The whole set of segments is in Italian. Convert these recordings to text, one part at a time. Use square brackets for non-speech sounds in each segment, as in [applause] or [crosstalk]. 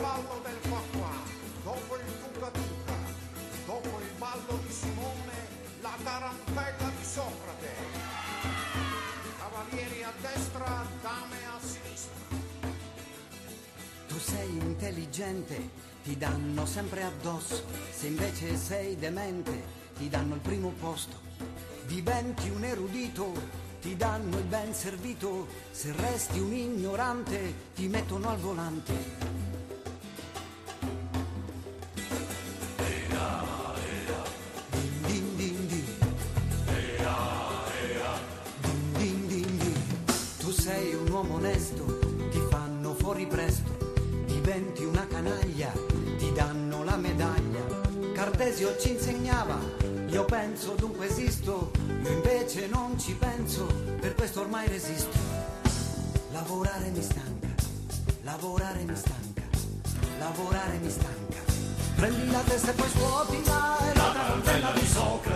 ballo del qua dopo il tuca tuca, dopo il ballo di Simone, la tarantella di Socrate. Cavalieri a destra, dame a sinistra. Tu sei intelligente, ti danno sempre addosso, se invece sei demente, ti danno il primo posto. Diventi un erudito, ti danno il ben servito, se resti un ignorante, ti mettono al volante. Ci insegnava, io penso dunque esisto, io invece non ci penso, per questo ormai resisto. Lavorare mi stanca, lavorare mi stanca, lavorare mi stanca. Prendi la testa e poi scuotila, è la tarantella di Socrate.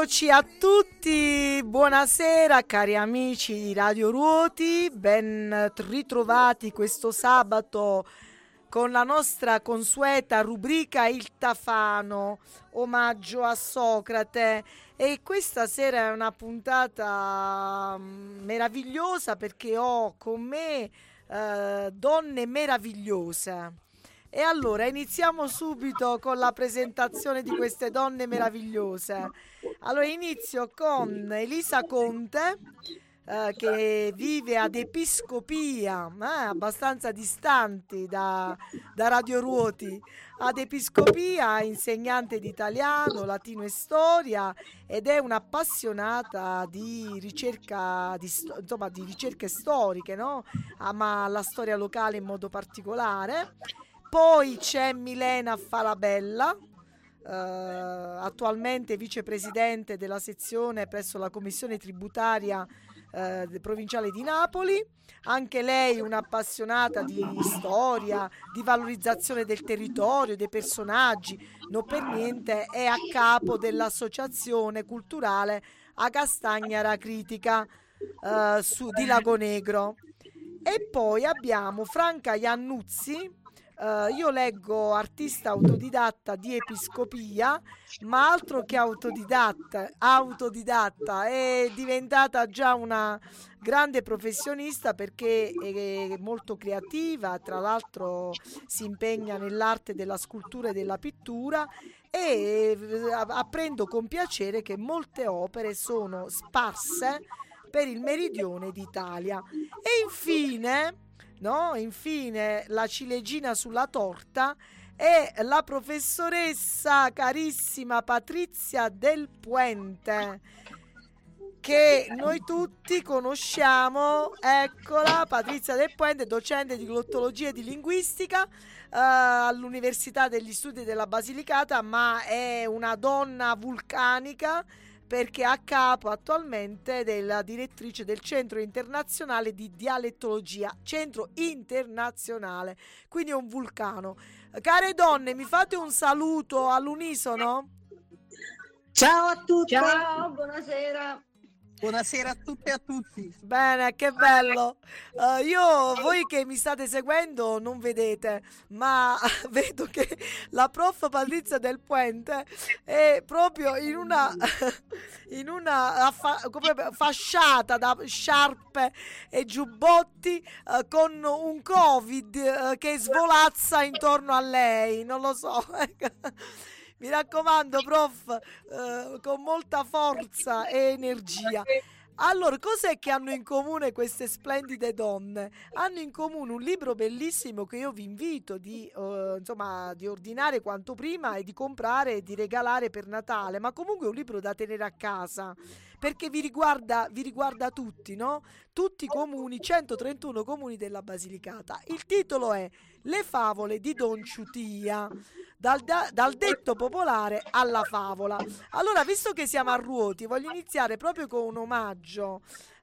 Eccoci a tutti, buonasera cari amici di Radio Ruoti, ben ritrovati questo sabato con la nostra consueta rubrica Il Tafano, omaggio a Socrate e questa sera è una puntata mm, meravigliosa perché ho con me eh, donne meravigliose. E allora iniziamo subito con la presentazione di queste donne meravigliose. Allora inizio con Elisa Conte eh, che vive ad Episcopia, eh, abbastanza distanti da, da Radio Ruoti. Ad Episcopia, insegnante di italiano, latino e storia ed è un'appassionata di ricerca, di, insomma, di ricerche storiche, no? ama la storia locale in modo particolare. Poi c'è Milena Falabella, eh, attualmente vicepresidente della sezione presso la commissione tributaria eh, provinciale di Napoli. Anche lei un'appassionata di storia, di valorizzazione del territorio, dei personaggi, non per niente è a capo dell'associazione culturale A Castagnara Critica eh, su, di Lago Negro. E poi abbiamo Franca Iannuzzi, Uh, io leggo artista autodidatta di Episcopia, ma altro che autodidatta, autodidatta, è diventata già una grande professionista perché è molto creativa, tra l'altro si impegna nell'arte della scultura e della pittura e eh, apprendo con piacere che molte opere sono sparse per il meridione d'Italia. E infine no? Infine, la ciliegina sulla torta è la professoressa carissima Patrizia Del Puente che noi tutti conosciamo, eccola, Patrizia Del Puente, docente di glottologia e di linguistica eh, all'Università degli Studi della Basilicata, ma è una donna vulcanica perché è a capo attualmente della direttrice del Centro Internazionale di Dialettologia, Centro Internazionale, quindi è un vulcano. Care donne, mi fate un saluto all'unisono? Ciao a tutti. Ciao, buonasera. Buonasera a tutte e a tutti. Bene, che bello. Uh, io, voi che mi state seguendo, non vedete, ma [laughs] vedo che la prof Patrizia del Puente è proprio in una, [laughs] in una affa- fasciata da sciarpe e giubbotti uh, con un covid uh, che svolazza intorno a lei. Non lo so. [laughs] Mi raccomando, prof, eh, con molta forza e energia. Allora, cos'è che hanno in comune queste splendide donne? Hanno in comune un libro bellissimo che io vi invito di, uh, insomma, di ordinare quanto prima e di comprare e di regalare per Natale, ma comunque è un libro da tenere a casa perché vi riguarda, vi riguarda tutti, no? Tutti i comuni, 131 comuni della Basilicata. Il titolo è Le favole di Don Ciutia dal, da, dal, detto popolare alla favola. Allora, visto che siamo a Ruoti, voglio iniziare proprio con un omaggio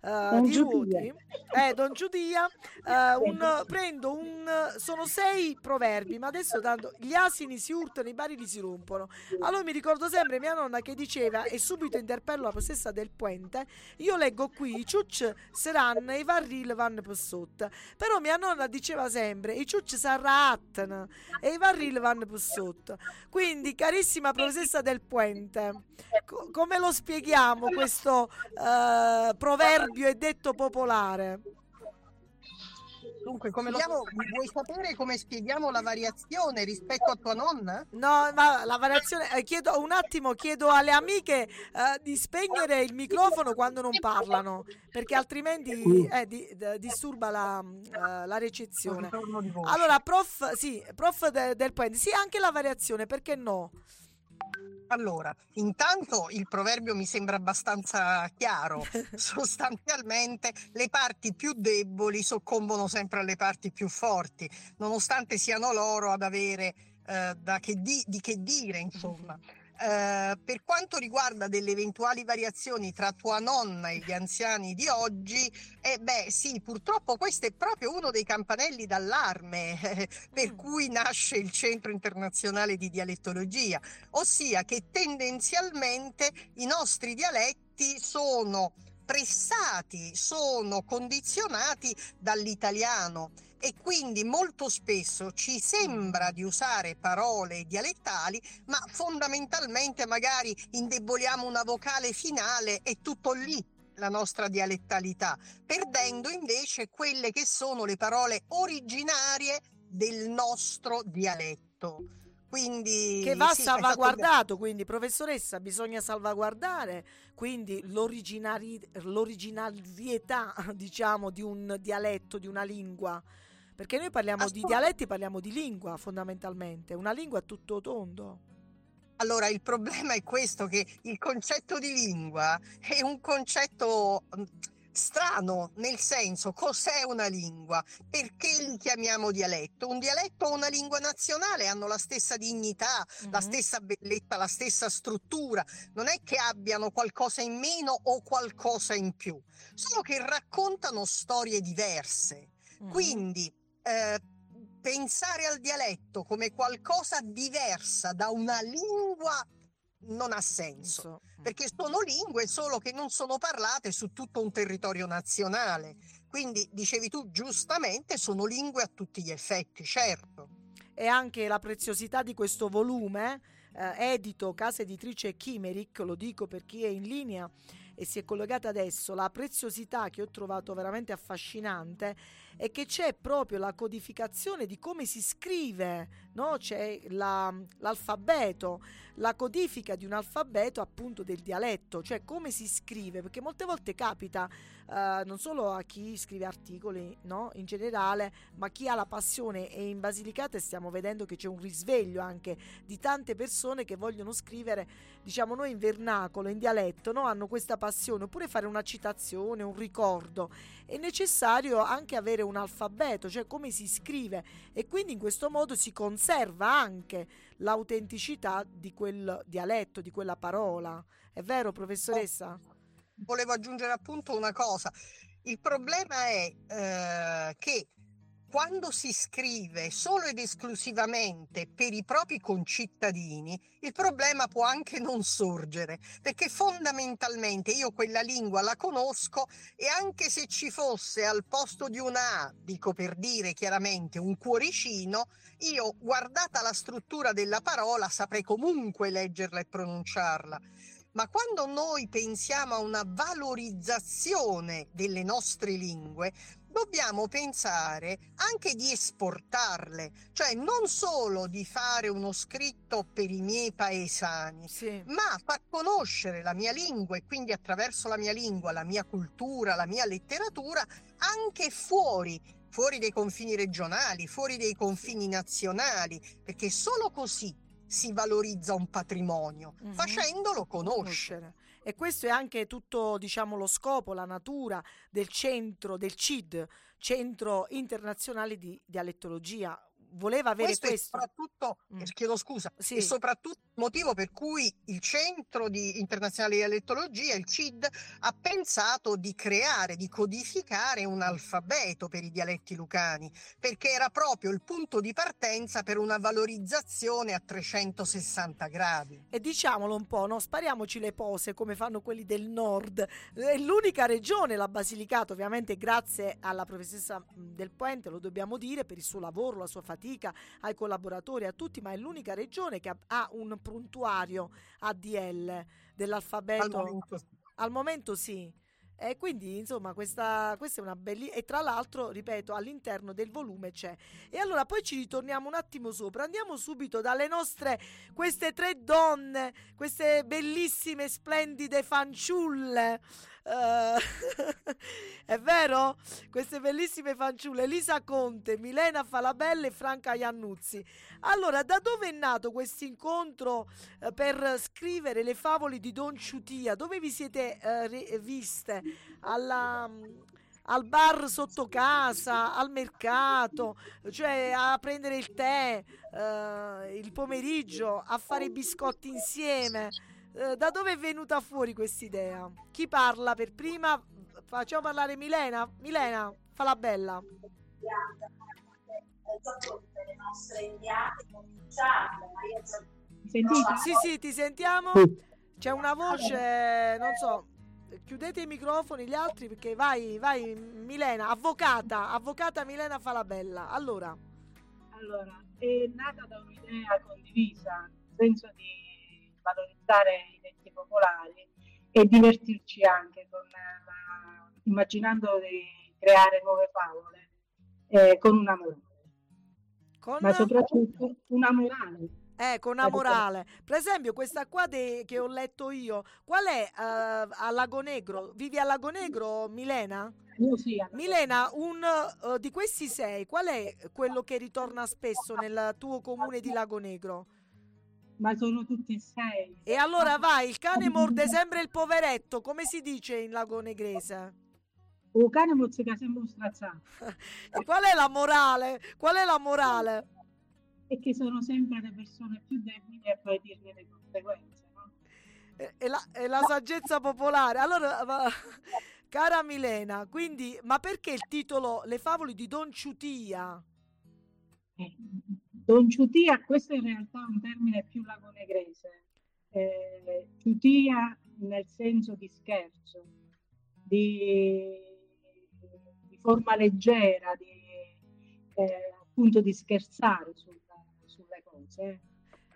uh, di Ruoti. Eh, Don Giudia, uh, un, prendo un... sono sei proverbi, ma adesso tanto gli asini si urtano, i barili si rompono. Allora mi ricordo sempre mia nonna che diceva, e subito interpello la professoressa del Puente, io leggo qui, i ciucci saranno e i barili vanno per sotto. Però mia nonna diceva sempre, i ciucci saranno e i barili vanno per sotto. Quindi, carissima professoressa del Puente, co- come lo spieghiamo questo uh, proverbio e detto popolare? Dunque, come spieghiamo, vuoi sapere come spieghiamo la variazione rispetto a tua nonna? No, ma la variazione, eh, chiedo un attimo, chiedo alle amiche eh, di spegnere il microfono quando non parlano, perché altrimenti eh, di, di, disturba la, uh, la ricezione. Allora, prof, sì, prof de, del Puente, sì, anche la variazione, perché no? Allora, intanto il proverbio mi sembra abbastanza chiaro. [laughs] Sostanzialmente le parti più deboli soccombono sempre alle parti più forti, nonostante siano loro ad avere eh, da che di, di che dire, insomma. Eh, per quanto riguarda delle eventuali variazioni tra tua nonna e gli anziani di oggi, eh, beh sì, purtroppo questo è proprio uno dei campanelli d'allarme eh, [laughs] per mm. cui nasce il Centro Internazionale di Dialettologia, ossia che tendenzialmente i nostri dialetti sono pressati, sono condizionati dall'italiano e quindi molto spesso ci sembra di usare parole dialettali, ma fondamentalmente magari indeboliamo una vocale finale e tutto lì la nostra dialettalità, perdendo invece quelle che sono le parole originarie del nostro dialetto. Quindi, che va sì, salvaguardato, quindi professoressa bisogna salvaguardare quindi l'originarietà diciamo di un dialetto, di una lingua perché noi parliamo Ascol- di dialetti, parliamo di lingua fondamentalmente, una lingua a tutto tondo. Allora, il problema è questo, che il concetto di lingua è un concetto strano, nel senso, cos'è una lingua? Perché li chiamiamo dialetto? Un dialetto o una lingua nazionale hanno la stessa dignità, mm-hmm. la stessa bellezza, la stessa struttura, non è che abbiano qualcosa in meno o qualcosa in più, solo che raccontano storie diverse. Mm-hmm. Quindi eh, pensare al dialetto come qualcosa diversa da una lingua non ha senso, mm. perché sono lingue solo che non sono parlate su tutto un territorio nazionale. Quindi, dicevi tu giustamente, sono lingue a tutti gli effetti, certo. E anche la preziosità di questo volume, eh, edito casa editrice Chimeric, lo dico per chi è in linea e si è collegata adesso, la preziosità che ho trovato veramente affascinante è che c'è proprio la codificazione di come si scrive, no? c'è la, l'alfabeto, la codifica di un alfabeto appunto del dialetto, cioè come si scrive, perché molte volte capita eh, non solo a chi scrive articoli no? in generale, ma chi ha la passione e in Basilicata stiamo vedendo che c'è un risveglio anche di tante persone che vogliono scrivere, diciamo noi in vernacolo, in dialetto, no? hanno questa passione, oppure fare una citazione, un ricordo. È necessario anche avere un alfabeto, cioè come si scrive e quindi in questo modo si conserva anche l'autenticità di quel dialetto, di quella parola. È vero, professoressa? Volevo aggiungere appunto una cosa. Il problema è eh, che quando si scrive solo ed esclusivamente per i propri concittadini, il problema può anche non sorgere, perché fondamentalmente io quella lingua la conosco e anche se ci fosse al posto di una A, dico per dire chiaramente un cuoricino, io guardata la struttura della parola saprei comunque leggerla e pronunciarla. Ma quando noi pensiamo a una valorizzazione delle nostre lingue, dobbiamo pensare anche di esportarle, cioè non solo di fare uno scritto per i miei paesani, Sì. ma far conoscere la mia lingua e quindi attraverso la mia lingua, la mia cultura, la mia letteratura anche fuori, fuori dei confini regionali, fuori dei confini nazionali, perché solo così si valorizza un patrimonio, Mhm. facendolo conoscere. conoscere. E questo è anche tutto, diciamo, lo scopo, la natura del centro, del CID, Centro Internazionale di Dialettologia. Voleva avere Questo, questo. soprattutto, Mm. eh, chiedo scusa, Sì. è soprattutto il motivo per cui il Centro di Internazionale di Dialettologia, il CID, ha pensato di creare, di codificare un alfabeto per i dialetti lucani, perché era proprio il punto di partenza per una valorizzazione a 360 gradi. E diciamolo un po', no? spariamoci le pose come fanno quelli del nord. È l'unica regione, la Basilicata, ovviamente grazie alla professoressa mh, Del Puente, lo dobbiamo dire, per il suo lavoro, la sua fatica, ai collaboratori, a tutti, ma è l'unica regione che ha, ha un prontuario ADL dell'alfabeto. Al momento Al momento sì. E quindi, insomma, questa, questa è una bellissima. E tra l'altro, ripeto, all'interno del volume c'è. E allora poi ci ritorniamo un attimo sopra. Andiamo subito dalle nostre, queste tre donne, queste bellissime, splendide fanciulle. Eh, [laughs] è vero? Queste bellissime fanciulle, Elisa Conte, Milena Falabella e Franca Iannuzzi. Allora, da dove è nato questo incontro eh, per scrivere le favole di Don Ciutia? Dove vi siete eh, ri- viste? Alla, mm, al bar sotto casa, al mercato, cioè a prendere il tè il pomeriggio, a fare i biscotti insieme. Eh, da dove è venuta fuori quest'idea? Chi parla per prima? Facciamo parlare Milena. Milena, fa la bella. Sentite? Sì, sì, ti sentiamo. C'è una voce, non so. Chiudete i microfoni gli altri perché vai, vai Milena, avvocata, avvocata Milena Falabella. Allora, Allora, è nata da un'idea condivisa, nel senso di valorizzare i detti popolari e divertirci anche con la- immaginando di creare nuove favole eh, con una morale, con, ma soprattutto una morale. eh, con una morale. Per esempio, questa qua de- che ho letto io, qual è eh, a Lago Negro? Vivi a Lago Negro, Milena? Io sì. Milena, un, eh, di questi sei, qual è quello che ritorna spesso nel tuo comune di Lago Negro? Ma sono tutti e sei. E allora vai, il cane morde sempre il poveretto, come si dice in Lago Negrese? O cane mozzica sempre un strazzato. E qual è la morale? Qual è la morale? E che sono sempre le persone più deboli e poi dirne le conseguenze. No? E, e la, e la saggezza popolare. Allora, ma- cara Milena, quindi, ma perché il titolo Le favole di Don Ciutia? Eh, Don Ciutia, questo in realtà è un termine più lagonegrese. Eh, ciutia nel senso di scherzo, di, di forma leggera, di, eh, appunto di scherzare sul- sulle cose.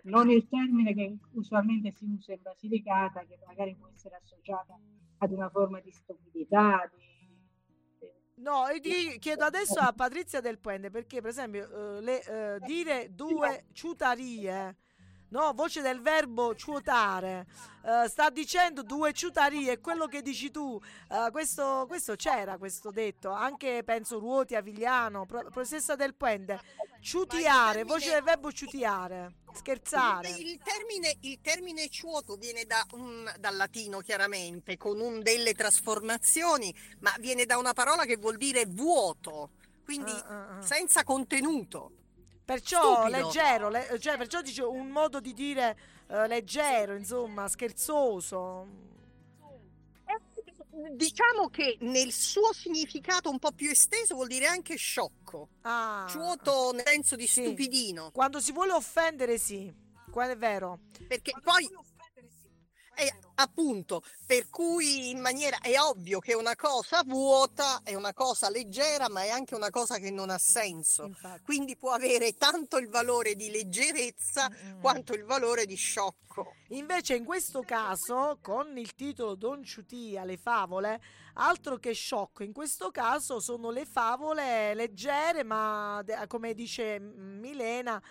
Non il termine che usualmente si usa in Basilicata, che magari può essere associata ad una forma di stupidità, di, No, e di- chiedo adesso a Patrizia del Puente perché, per esempio, eh, le, eh, dire due ciutarie, no, voce del verbo ciuotare, eh, sta dicendo due ciutarie, quello che dici tu, eh, questo, questo c'era, questo detto, anche penso Ruoti, Avigliano, pro- professoressa del Puente, ciutiare, voce del verbo ciutiare, scherzare. Il termine, il termine ciuoto viene da un- dal latino chiaramente, con un delle trasformazioni, ma viene da una parola che vuol dire vuoto, quindi Ah, ah, ah. senza contenuto. Perciò Stupido. leggero, le- cioè perciò dice un modo di dire eh, leggero, insomma, scherzoso. Diciamo che nel suo significato un po' più esteso vuol dire anche sciocco, Ah, sciuto nel senso di Sì. stupidino, Quando si vuole offendere, sì. Qua è vero. perché poi è appunto per cui in maniera è ovvio che una cosa vuota è una cosa leggera, ma è anche una cosa che non ha senso. Infatti. Quindi può avere tanto il valore di leggerezza Mm, quanto il valore di sciocco. Invece in questo caso, con il titolo Don Ciutia, le favole, altro che sciocco, in questo caso sono le favole leggere, ma come dice Milena,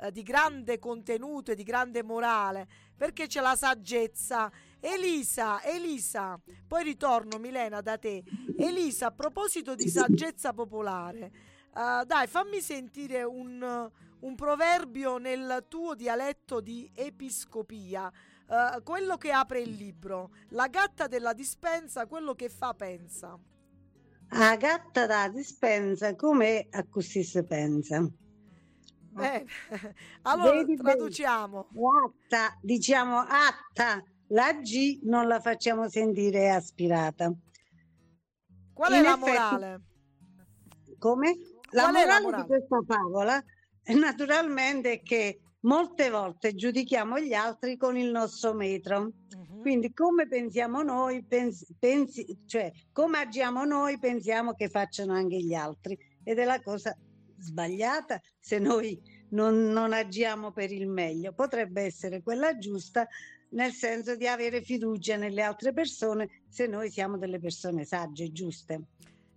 eh, di grande contenuto e di grande morale, perché c'è la saggezza. Elisa, Elisa, poi ritorno Milena da te. Elisa, a proposito di saggezza popolare, eh, dai, fammi sentire un, un proverbio nel tuo dialetto di episcopia, eh, quello che apre il libro. La gatta della dispensa, quello che fa pensa. A gatta da dispensa come a così si pensa. Bene, [laughs] allora Vedi, traduciamo. Atta, diciamo atta, la G non la facciamo sentire aspirata. Qual è In la effetti- morale? Come? La è la morale, morale? di questa favola [laughs] è naturalmente che molte volte giudichiamo gli altri con il nostro metro. Mhm. Quindi come pensiamo noi, pens- pensi- cioè come agiamo noi, pensiamo che facciano anche gli altri. Ed è la cosa sbagliata se noi non, non agiamo per il meglio. Potrebbe essere quella giusta nel senso di avere fiducia nelle altre persone se noi siamo delle persone sagge, giuste.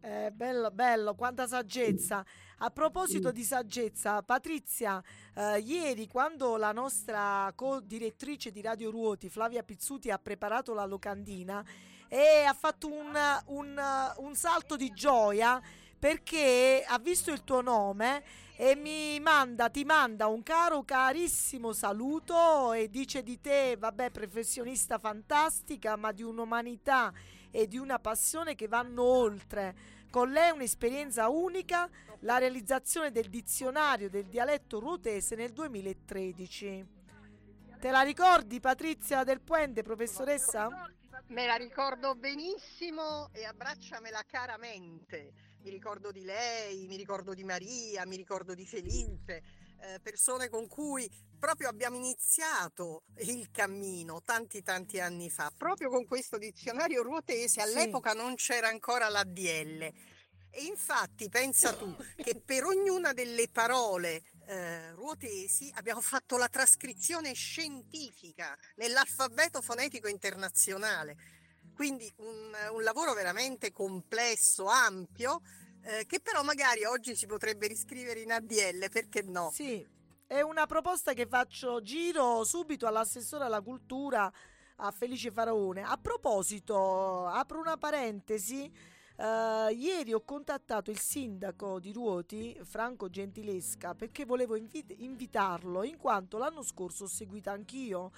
Eh, bello, bello, quanta saggezza. A proposito di saggezza, Patrizia, eh, ieri quando la nostra co-direttrice di Radio Ruoti, Flavia Pizzuti, ha preparato la locandina e ha fatto un, un- un salto di gioia perché ha visto il tuo nome e mi manda, ti manda un caro, carissimo saluto e dice di te, vabbè, professionista fantastica, ma di un'umanità e di una passione che vanno oltre. Con lei un'esperienza unica, la realizzazione del dizionario del dialetto ruotese nel 2013. Te la ricordi Patrizia del Puente, professoressa? Me la ricordo benissimo e abbracciamela caramente. Mi ricordo di lei, mi ricordo di Maria, mi ricordo di Felice, eh, persone con cui proprio abbiamo iniziato il cammino tanti tanti anni fa, proprio con questo dizionario ruotese. All'epoca non c'era ancora l'ADL. E infatti pensa tu che per ognuna delle parole eh, ruotesi abbiamo fatto la trascrizione scientifica nell'alfabeto fonetico internazionale. Quindi un, un lavoro veramente complesso, ampio, eh, che però magari oggi si potrebbe riscrivere in ADL, perché no? Sì, è una proposta che faccio giro subito all'assessore alla cultura a Felice Faraone. A proposito, apro una parentesi. eh, ieri ho contattato il sindaco di Ruoti, Franco Gentilesca, perché volevo invi- invitarlo, in quanto l'anno scorso ho seguito anch'io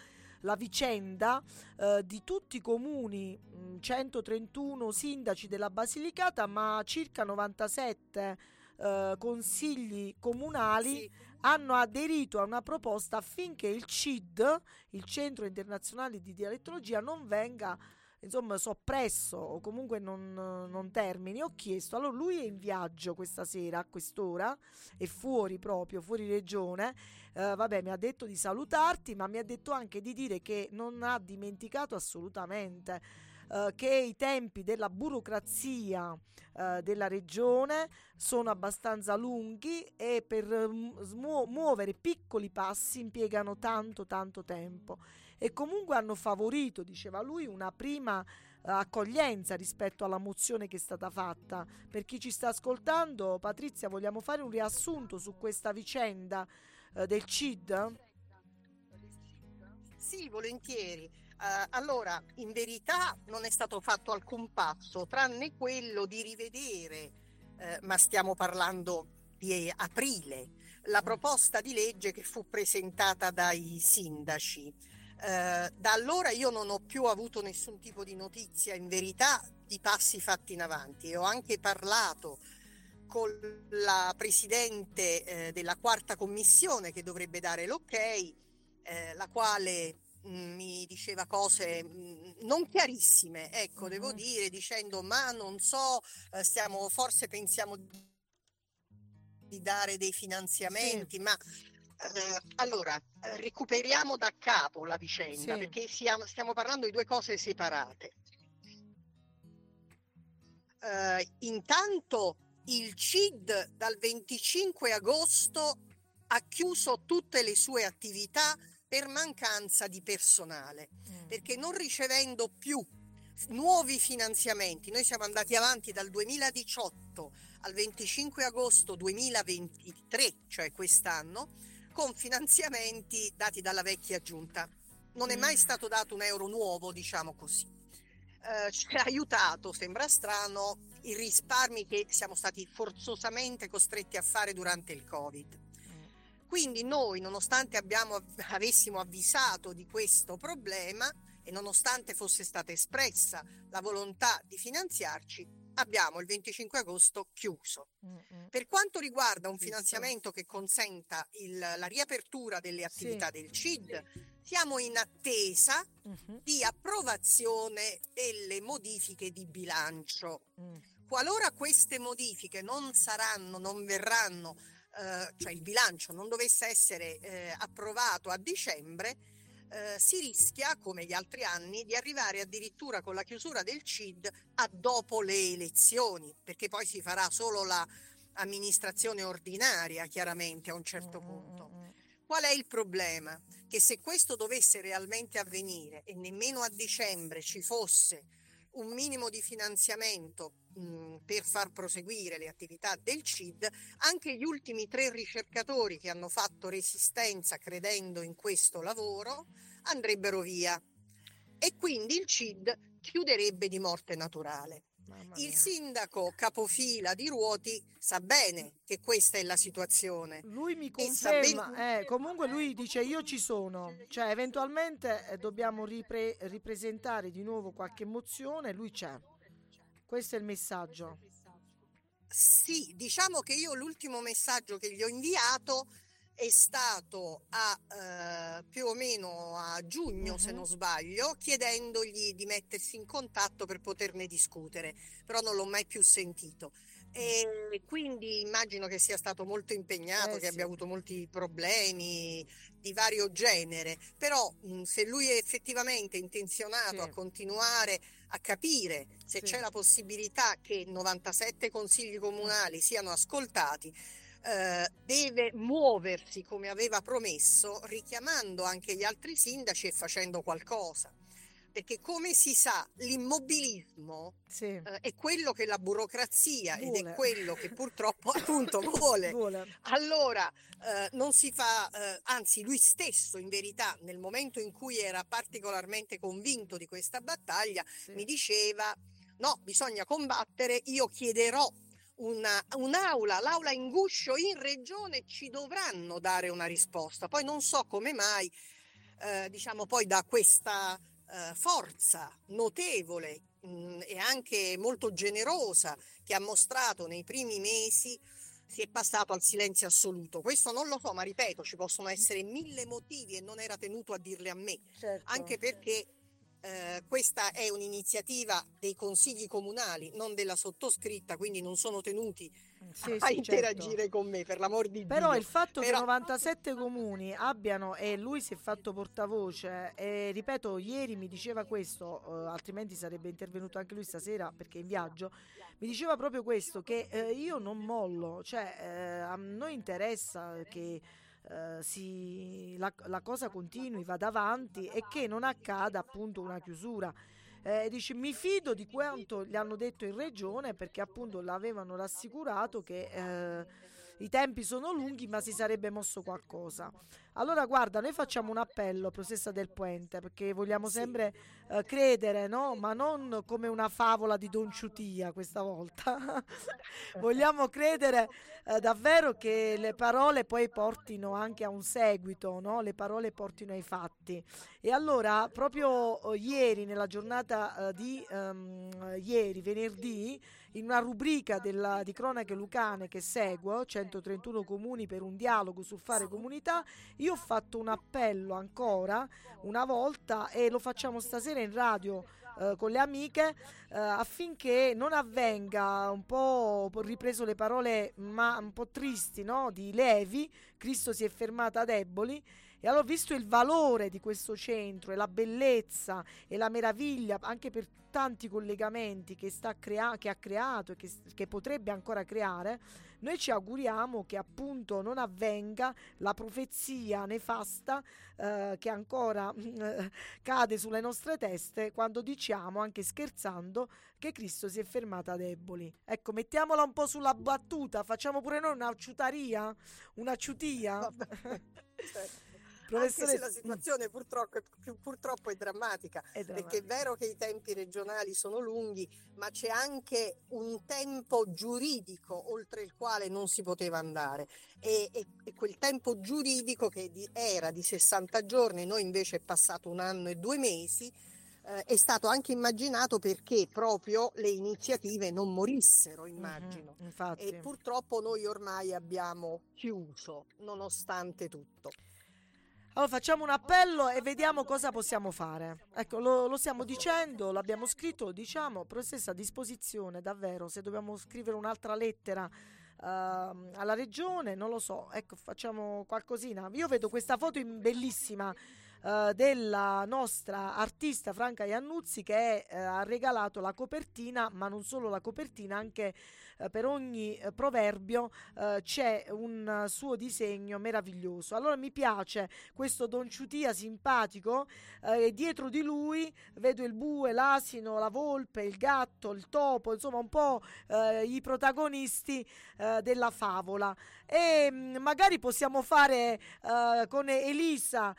la vicenda eh, di tutti i comuni, mh, 131 sindaci della Basilicata, ma circa 97 eh, consigli comunali Sì, hanno aderito a una proposta affinché il CID, il Centro Internazionale di Dialettologia, non venga insomma soppresso o comunque non, non termini. Ho chiesto, allora lui è in viaggio questa sera a quest'ora, è fuori proprio, fuori regione. Eh, vabbè, mi ha detto di salutarti, ma mi ha detto anche di dire che non ha dimenticato assolutamente eh, che i tempi della burocrazia eh, della regione sono abbastanza lunghi e per eh, mu- smuo- muovere piccoli passi impiegano tanto tanto tempo e comunque hanno favorito, diceva lui, una prima eh, accoglienza rispetto alla mozione che è stata fatta. Per chi ci sta ascoltando, Patrizia, vogliamo fare un riassunto su questa vicenda eh, del CID? Sì, volentieri. Eh, allora, in verità non è stato fatto alcun passo, tranne quello di rivedere, eh, ma stiamo parlando di aprile, la proposta di legge che fu presentata dai sindaci. Eh, da allora io non ho più avuto nessun tipo di notizia, in verità, di passi fatti in avanti e ho anche parlato con la presidente eh, della quarta commissione che dovrebbe dare l'ok, eh, la quale mh, mi diceva cose mh, non chiarissime, ecco, devo Mhm. dire, dicendo ma non so, eh, stiamo, forse pensiamo di dare dei finanziamenti, ma eh, allora recuperiamo da capo la vicenda, Sì. perché siamo- stiamo parlando di due cose separate. Eh, intanto il CID dal 25 agosto ha chiuso tutte le sue attività per mancanza di personale, Mm. perché non ricevendo più nuovi finanziamenti, noi siamo andati avanti dal 2018 al 25 agosto 2023, cioè quest'anno, con finanziamenti dati dalla vecchia giunta. Non è mai Mm. stato dato un euro nuovo, diciamo così. Eh, ci ha aiutato, sembra strano, i risparmi che siamo stati forzosamente costretti a fare durante il Covid. Quindi noi, nonostante abbiamo, avessimo avvisato di questo problema e nonostante fosse stata espressa la volontà di finanziarci, abbiamo il 25 agosto chiuso. Mm, mm. Per quanto riguarda un finanziamento che consenta il- la riapertura delle Sì. attività del CID, siamo in attesa Mhm. di approvazione delle modifiche di bilancio. Mm. Qualora queste modifiche non saranno, non verranno, eh, cioè il bilancio non dovesse essere eh, approvato a dicembre, eh, si rischia, come gli altri anni, di arrivare addirittura con la chiusura del CID a dopo le elezioni, perché poi si farà solo la amministrazione ordinaria, chiaramente, a un certo Mm, mm, punto. mm. Qual è il problema? Che se questo dovesse realmente avvenire e nemmeno a dicembre ci fosse un minimo di finanziamento mh, per far proseguire le attività del CID, anche gli ultimi tre ricercatori che hanno fatto resistenza credendo in questo lavoro andrebbero via e quindi il CID chiuderebbe di morte naturale. Il sindaco capofila di Ruoti sa bene che questa è la situazione. Lui mi sa ben- conferma, eh, comunque lui dice io ci sono, cioè eventualmente eh, dobbiamo ripre- ripresentare di nuovo qualche mozione, lui c'è. Questo è il messaggio. Sì, diciamo che io l'ultimo messaggio che gli ho inviato è stato a eh, più o meno a giugno, se Mhm. non sbaglio, chiedendogli di mettersi in contatto per poterne discutere, però non l'ho mai più sentito. E quindi immagino che sia stato molto impegnato, Eh che sì. abbia avuto molti problemi di vario genere, però mh, se lui è effettivamente intenzionato Sì. a continuare a capire se Sì. c'è la possibilità che 97 consigli comunali siano ascoltati, eh, deve muoversi come aveva promesso, richiamando anche gli altri sindaci e facendo qualcosa. Perché come si sa, l'immobilismo Sì. eh, è quello che la burocrazia ed Vuole. è quello che purtroppo [laughs] appunto [laughs] vuole. Vuole. Allora, eh, non si fa, eh, anzi lui stesso in verità nel momento in cui era particolarmente convinto di questa battaglia Sì. mi diceva no, bisogna combattere, io chiederò una, un'aula, l'aula in guscio in regione ci dovranno dare una risposta. Poi non so come mai, eh, diciamo poi da questa eh, forza notevole mh, e anche molto generosa che ha mostrato nei primi mesi, si è passato al silenzio assoluto. Questo non lo so, ma ripeto, ci possono essere mille motivi e non era tenuto a dirle a me, Certo. anche perché eh, questa è un'iniziativa dei consigli comunali, non della sottoscritta, quindi non sono tenuti Sì, a sì, interagire certo. con me, per l'amor di Però Dio. il fatto che Però- 97 comuni abbiano e lui si è fatto portavoce e ripeto ieri mi diceva questo eh, altrimenti sarebbe intervenuto anche lui stasera perché è in viaggio mi diceva proprio questo che eh, io non mollo cioè eh, a noi interessa che eh, si, la, la cosa continui vada avanti e che non accada appunto una chiusura. Eh, dice mi fido di quanto gli hanno detto in regione perché appunto l'avevano rassicurato che eh, i tempi sono lunghi ma si sarebbe mosso qualcosa. Allora guarda noi facciamo un appello professoressa del Puente perché vogliamo sempre eh, credere no? Ma non come una favola di Don Ciutia questa volta. [laughs] Vogliamo credere eh, davvero che le parole poi portino anche a un seguito no? Le parole portino ai fatti. E allora proprio eh, ieri nella giornata eh, di ehm, ieri venerdì in una rubrica della- di cronache lucane che seguo, c'è 131 comuni per un dialogo sul fare comunità. Io ho fatto un appello ancora una volta e lo facciamo stasera in radio eh, con le amiche eh, affinché non avvenga un po' ho ripreso le parole ma un po' tristi no? di Levi Cristo si è fermato a deboli e allora visto il valore di questo centro e la bellezza e la meraviglia anche per tanti collegamenti che, sta crea- che ha creato e che, che potrebbe ancora creare noi ci auguriamo che appunto non avvenga la profezia nefasta eh, che ancora eh, [laughs] cade sulle nostre teste quando diciamo, anche scherzando, che Cristo si è fermato a deboli. Ecco, mettiamola un po' sulla battuta, facciamo pure noi una ciutaria, una ciutia. certo. [laughs] Professore... Anche se la situazione purtroppo, purtroppo è, drammatica, è drammatica, perché è vero che i tempi regionali sono lunghi, ma c'è anche un tempo giuridico oltre il quale non si poteva andare e, e, e quel tempo giuridico che di, era di 60 giorni, noi invece è passato un anno e due mesi, eh, è stato anche immaginato perché proprio le iniziative non morissero, immagino. Mm-hmm, e purtroppo noi ormai abbiamo chiuso, nonostante tutto. Allora facciamo un appello e vediamo cosa possiamo fare. Ecco, lo, lo stiamo dicendo, l'abbiamo scritto, lo diciamo, però stessa a disposizione, davvero. Se dobbiamo scrivere un'altra lettera uh, alla regione, non lo so. Ecco, facciamo qualcosina. Io vedo questa foto bellissima uh, della nostra artista Franca Iannuzzi che uh, ha regalato la copertina, ma non solo la copertina, anche per ogni eh, proverbio eh, c'è un suo disegno meraviglioso. Allora mi piace questo Don Ciutia simpatico e dietro di lui vedo il bue, l'asino, la volpe, il gatto, il topo, insomma un po' i protagonisti della favola e mm, magari possiamo fare con Elisa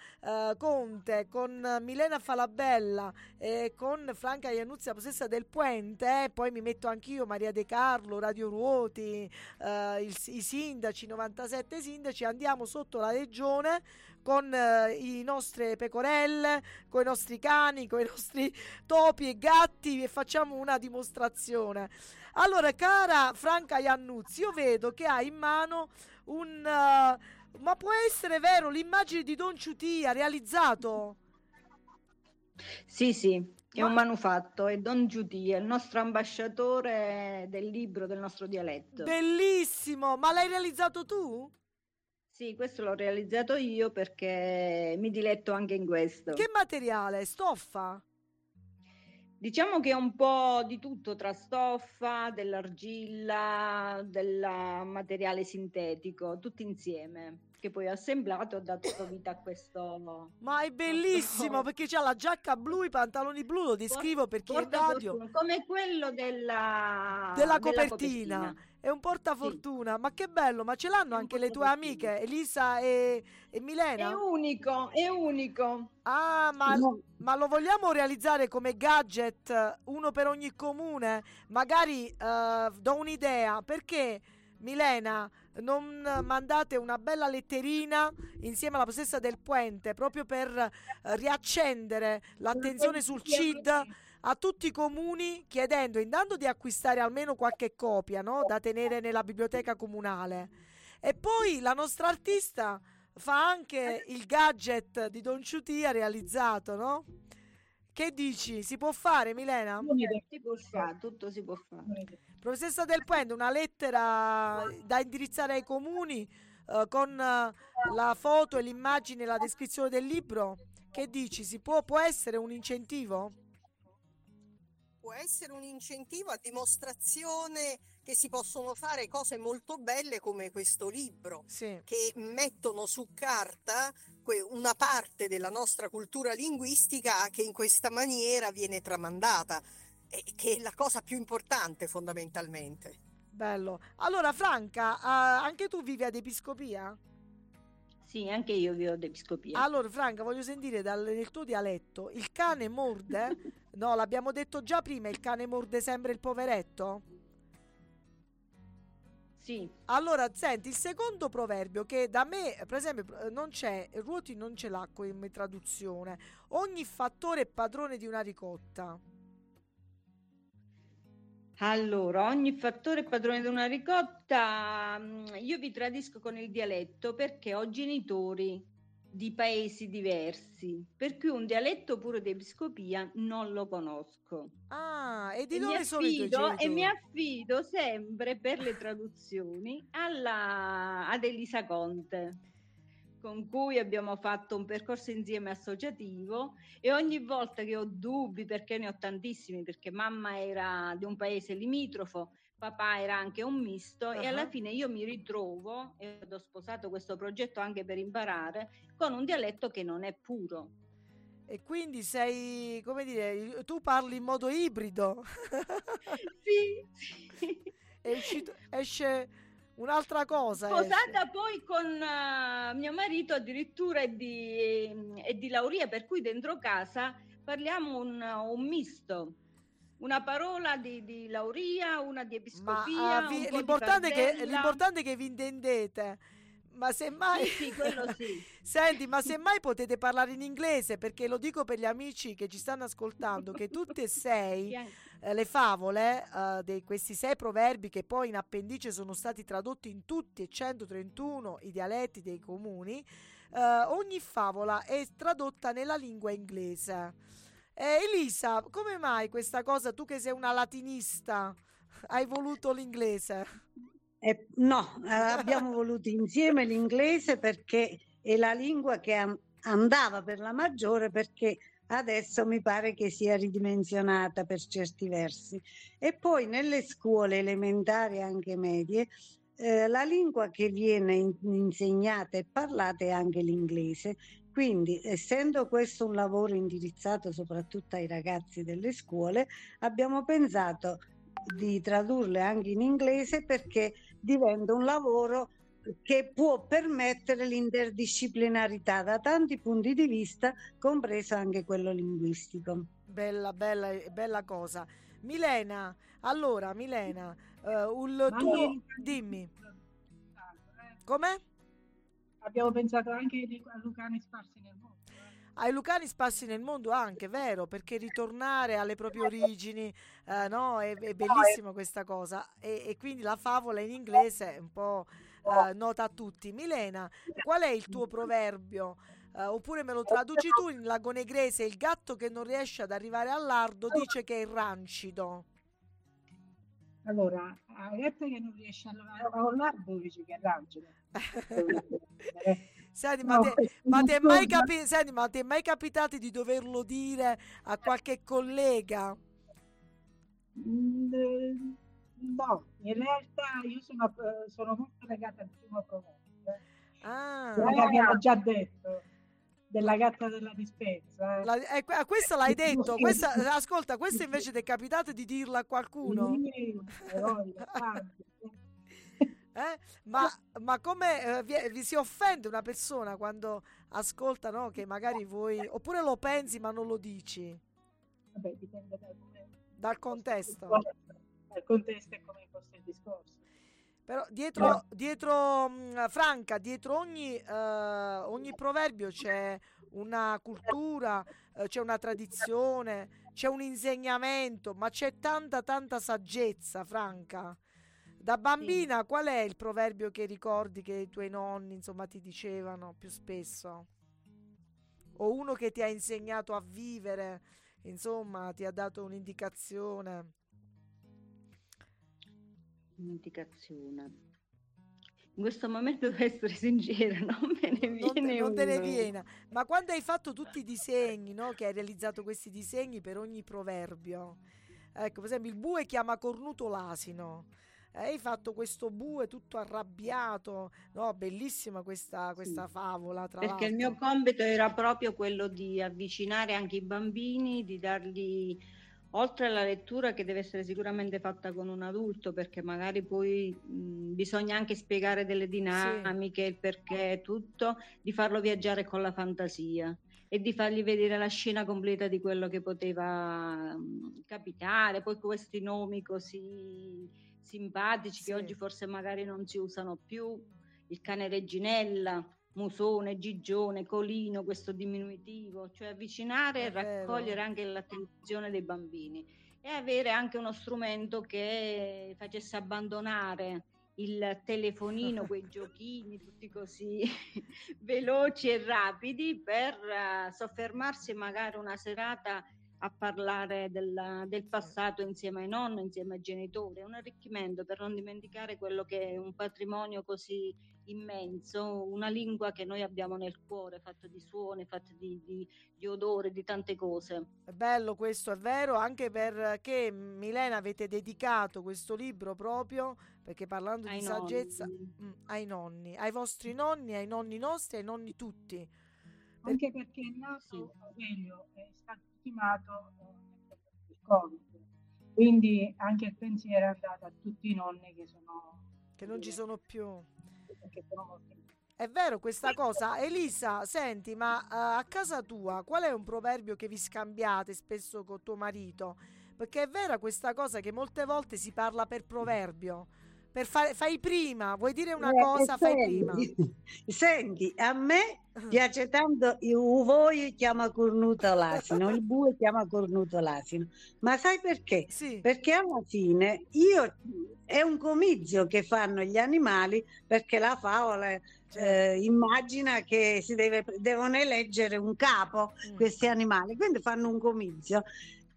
Conte, con Milena Falabella e con Franca Iannuzia possessa del Puente, eh, poi mi metto anch'io Maria De Carlo, Radio Ruoti, il, i sindaci, 97 sindaci, andiamo sotto la regione con eh, i nostre pecorelle, con i nostri cani, con i nostri topi e gatti e facciamo una dimostrazione. Allora, cara Franca Iannuzzi, io vedo che hai in mano un... Uh, ma può essere vero l'immagine di Don Ciutia realizzato? Sì, sì, è un manufatto, è Don Ciutia, il nostro ambasciatore del libro del nostro dialetto. Bellissimo, ma l'hai realizzato tu? Sì, questo l'ho realizzato io perché mi diletto anche in questo. Che materiale? Stoffa? Diciamo che è un po' di tutto tra stoffa, dell'argilla, del materiale sintetico, tutto insieme, che poi assemblato ho dato [coughs] vita a questo. Ma è bellissimo perché c'ha la giacca blu, i pantaloni blu, lo descrivo perché è radio. Come quello della, della copertina. Della copertina è un portafortuna. Sì. Ma che bello, ma ce l'hanno anche le tue amiche, Elisa e, e, Milena? È unico, è unico. Ah, ma, no. ma, lo vogliamo realizzare come gadget, uno per ogni comune? Magari uh, do un'idea, perché Milena non mandate una bella letterina insieme alla possessa del Puente proprio per uh, riaccendere l'attenzione sul CID a tutti i comuni chiedendo intanto di acquistare almeno qualche copia no? da tenere nella biblioteca comunale. E poi la nostra artista fa anche il gadget di Don Ciutia realizzato, no? Che dici? Si può fare, Milena? Si può fare, tutto si può fare. Professoressa Del Puente, una lettera da indirizzare ai comuni eh, con uh, la foto e l'immagine e la descrizione del libro. Che dici? Si può, può essere un incentivo? Può essere un incentivo a dimostrazione che si possono fare cose molto belle come questo libro, sì. che mettono su carta una parte della nostra cultura linguistica che in questa maniera viene tramandata, e che è la cosa più importante fondamentalmente. Bello. Allora Franca, uh, anche tu vivi ad Episcopia? Sì, anche io vivo ad Episcopia. Allora Franca, voglio sentire dal, nel tuo dialetto, il cane morde No, l'abbiamo detto già prima, il cane morde sempre il poveretto? Sì. Allora, senti, il secondo proverbio che da me, per esempio, non c'è, Ruoti non ce l'ha come traduzione. Ogni fattore è padrone di una ricotta. Allora, ogni fattore è padrone di una ricotta. Mm, io vi tradisco con il dialetto perché ho genitori di paesi diversi, per cui un dialetto pure di episcopia non lo conosco. Ah, e di dove sono i tuoi E mi affido sempre per le traduzioni alla, ad Elisa Conte con cui abbiamo fatto un percorso insieme associativo e ogni volta che ho dubbi, perché ne ho tantissimi, perché mamma era di un paese limitrofo, papà era anche un misto uh-huh. e alla fine io mi ritrovo, e ho sposato questo progetto anche per imparare, con un dialetto che non è puro. E quindi sei, come dire, tu parli in modo ibrido. [laughs] sì, [laughs] sì. Esci, esce un'altra cosa. Sposata esce. poi con uh, mio marito addirittura è di, è di Lauria, per cui dentro casa parliamo un, un misto una parola di, di, Lauria, una di Episcopia. Ma, uh, vi, l'importante, che, l'importante, è che vi intendete. Ma semmai, sì, sì, [laughs] sì. senti, ma semmai potete parlare in inglese perché lo dico per gli amici che ci stanno ascoltando che tutte e sei [laughs] eh, le favole eh, di questi sei proverbi che poi in appendice sono stati tradotti in tutti e 131 i dialetti dei comuni, eh, ogni favola è tradotta nella lingua inglese. Eh, Elisa, come mai questa cosa, tu che sei una latinista, hai voluto l'inglese? Eh, no, eh, abbiamo voluto insieme l'inglese perché è la lingua che andava per la maggiore perché adesso mi pare che sia ridimensionata per certi versi. E poi nelle scuole elementari e anche medie eh, la lingua che viene in- insegnata e parlata è anche l'inglese quindi, essendo questo un lavoro indirizzato soprattutto ai ragazzi delle scuole, abbiamo pensato di tradurle anche in inglese perché diventa un lavoro che può permettere l'interdisciplinarità da tanti punti di vista, compreso anche quello linguistico. Bella, bella, bella cosa. Milena, allora Milena, uh, il tuo... dimmi. Com'è? abbiamo pensato anche a Lucani sparsi nel mondo. Eh. Ai Lucani sparsi nel mondo anche, vero? Perché ritornare alle proprie origini, eh, no? È, è bellissima questa cosa. E, e, quindi la favola in inglese è un po' eh, nota a tutti. Milena, qual è il tuo proverbio? Uh, oppure me lo traduci tu in lagonegrese, il gatto che non riesce ad arrivare al lardo dice che è rancido. Allora, la gatto che non riesce a arrivare al lardo dice che è rancido. [laughs] Senti, ma, no, te, [laughs] ma, ti è mai capi- senti, ma ti è mai capitato di doverlo dire a qualche collega? Mm, no, in realtà io sono, sono molto legata al primo proverbio. Eh. Ah, l'abbiamo già detto della gatta della dispensa. Eh. La, eh, questa l'hai detto, questa, ascolta, questo invece ti è capitato di dirla a qualcuno? [laughs] Eh? Ma, ma, come eh, vi, vi, si offende una persona quando ascolta no, che magari voi, oppure lo pensi ma non lo dici? Vabbè, dipende dal, dal contesto. Dal contesto e come fosse il discorso. Però dietro, no. dietro mh, Franca, dietro ogni, uh, ogni, proverbio c'è una cultura, uh, c'è una tradizione, c'è un insegnamento, ma c'è tanta, tanta saggezza, Franca. Da bambina, sì. qual è il proverbio che ricordi che i tuoi nonni, insomma, ti dicevano più spesso? O uno che ti ha insegnato a vivere, insomma, ti ha dato un'indicazione? Un'indicazione. In questo momento devo essere [laughs] sincera, non me ne viene Non, non te ne viene. Ma quando hai fatto tutti i disegni, no? Che hai realizzato questi disegni per ogni proverbio. Ecco, per esempio, il bue chiama cornuto l'asino hai fatto questo bue tutto arrabbiato, no? Bellissima questa, questa sì. favola. Perché l'altro. il mio compito era proprio quello di avvicinare anche i bambini, di dargli oltre alla lettura che deve essere sicuramente fatta con un adulto perché magari poi mh, bisogna anche spiegare delle dinamiche, sì. il perché, tutto, di farlo viaggiare con la fantasia e di fargli vedere la scena completa di quello che poteva mh, capitare, poi questi nomi così simpatici sì. che oggi forse magari non si usano più, il cane reginella, musone, gigione, colino, questo diminutivo, cioè avvicinare e raccogliere anche l'attenzione dei bambini. e avere anche uno strumento che facesse abbandonare il telefonino, quei [laughs] giochini tutti così [laughs] veloci e rapidi per uh, soffermarsi magari una serata a parlare del, del, passato insieme ai nonni, insieme ai genitori, è un arricchimento per non dimenticare quello che è un patrimonio così immenso, una lingua che noi abbiamo nel cuore, fatta di suoni, fatta di, di, di odore, di tante cose. È bello questo, è vero, anche perché Milena avete dedicato questo libro proprio, perché parlando ai di nonni. saggezza, mh, mm, ai nonni, ai vostri nonni, ai nonni nostri, ai nonni tutti. Anche perché il naso Aurelio è stato ultimato eh, il Covid, quindi anche il pensiero è andato a tutti i nonni che sono... Che non ci sono più è vero questa cosa. Elisa, senti, ma uh, a casa tua qual è un proverbio che vi scambiate spesso con tuo marito? Perché è vera questa cosa che molte volte si parla per proverbio. Per fare, fai prima, vuoi dire una eh, cosa, fai prima. [laughs] Senti, a me piace tanto il voi chiama cornuto l'asino, il bue chiama cornuto l'asino. Ma sai perché? Sì. Perché alla fine io è un comizio che fanno gli animali perché la favola certo. eh, immagina che si deve, devono eleggere un capo mm. questi animali, quindi fanno un comizio.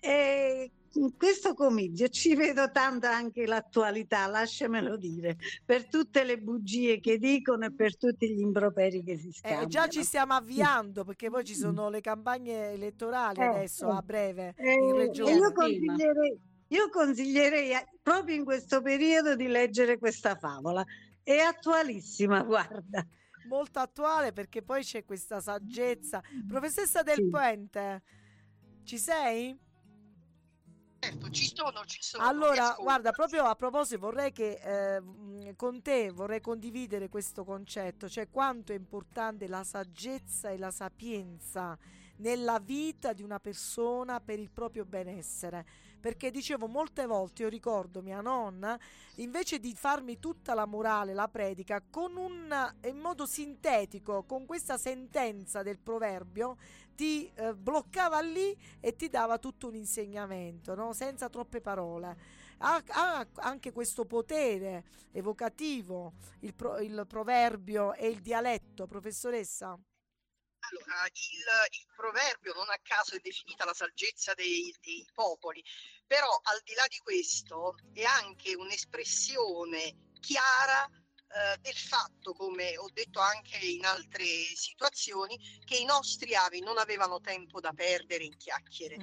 E in questo comizio ci vedo tanto anche l'attualità, lasciamelo dire, per tutte le bugie che dicono e per tutti gli improperi che si scambiano. Eh, già ci stiamo avviando perché poi ci sono le campagne elettorali eh, adesso eh. a breve in eh, regione. Io consiglierei, io consiglierei proprio in questo periodo di leggere questa favola. È attualissima, [laughs] guarda. Molto attuale perché poi c'è questa saggezza. Professoressa Del sì. Puente, ci sei? Certo, ci sono, ci sono. Allora, guarda, proprio a proposito, vorrei che eh, con te vorrei condividere questo concetto, cioè quanto è importante la saggezza e la sapienza nella vita di una persona per il proprio benessere perché dicevo molte volte, io ricordo mia nonna, invece di farmi tutta la morale, la predica, con un, in modo sintetico, con questa sentenza del proverbio, ti eh, bloccava lì e ti dava tutto un insegnamento, no? senza troppe parole. Ha, ha, anche questo potere evocativo, il, pro, il proverbio e il dialetto, professoressa? Allora, il, il, proverbio non a caso è definita la saggezza dei, dei, popoli, però al di là di questo è anche un'espressione chiara eh, del fatto, come ho detto anche in altre situazioni, che i nostri avi non avevano tempo da perdere in chiacchiere.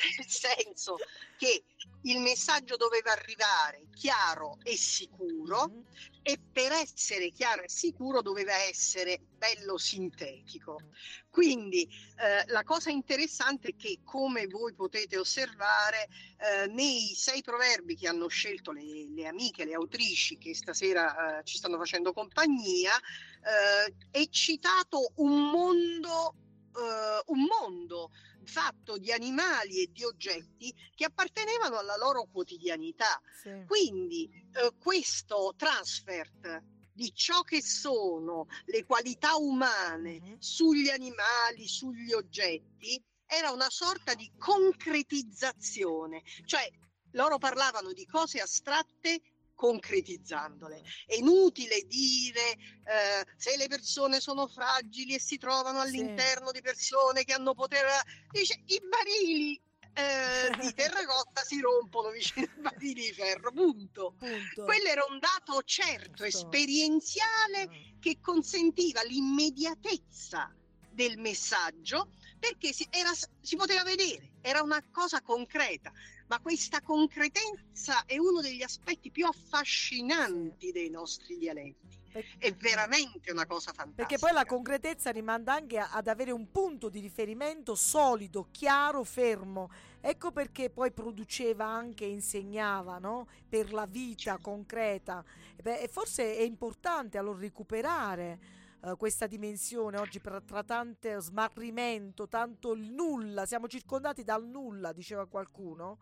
[laughs] Nel senso che il messaggio doveva arrivare chiaro e sicuro mm-hmm. e per essere chiaro e sicuro doveva essere bello sintetico. Quindi eh, la cosa interessante è che come voi potete osservare eh, nei sei proverbi che hanno scelto le, le amiche, le autrici che stasera eh, ci stanno facendo compagnia, eh, è citato un mondo, eh, un mondo fatto di animali e di oggetti che appartenevano alla loro quotidianità. Sì. Quindi eh, questo transfert di ciò che sono le qualità umane mm-hmm. sugli animali, sugli oggetti, era una sorta di concretizzazione, cioè loro parlavano di cose astratte concretizzandole. È inutile dire eh, se le persone sono fragili e si trovano all'interno sì. di persone che hanno potere, dice i barili eh, di [laughs] terracotta si rompono vicino ai barili di ferro, punto. punto. Quello era un dato certo, esperienziale, ah. che consentiva l'immediatezza del messaggio perché si, era, si poteva vedere, era una cosa concreta ma questa concretezza è uno degli aspetti più affascinanti dei nostri dialetti. È veramente una cosa fantastica. Perché poi la concretezza rimanda anche ad avere un punto di riferimento solido, chiaro, fermo. Ecco perché poi produceva anche, insegnava no? per la vita concreta. E forse è importante allora recuperare uh, questa dimensione oggi per, tra tanto smarrimento, tanto il nulla, siamo circondati dal nulla, diceva qualcuno.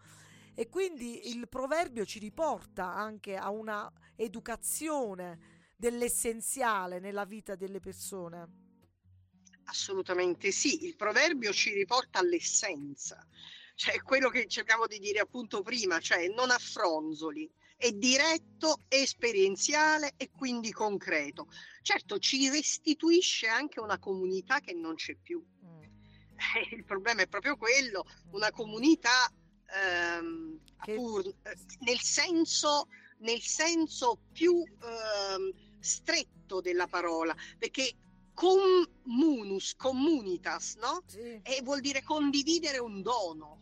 E quindi il proverbio ci riporta anche a una educazione dell'essenziale nella vita delle persone. Assolutamente sì, il proverbio ci riporta all'essenza, cioè quello che cercavo di dire appunto prima, cioè non affronzoli, è diretto, esperienziale e quindi concreto. Certo, ci restituisce anche una comunità che non c'è più. Mm. Eh, il problema è proprio quello, una comunità ehm, che... pur, eh, nel, senso, nel senso più ehm, stretto della parola, perché comunus, communitas, no? Sì. E vuol dire condividere un dono.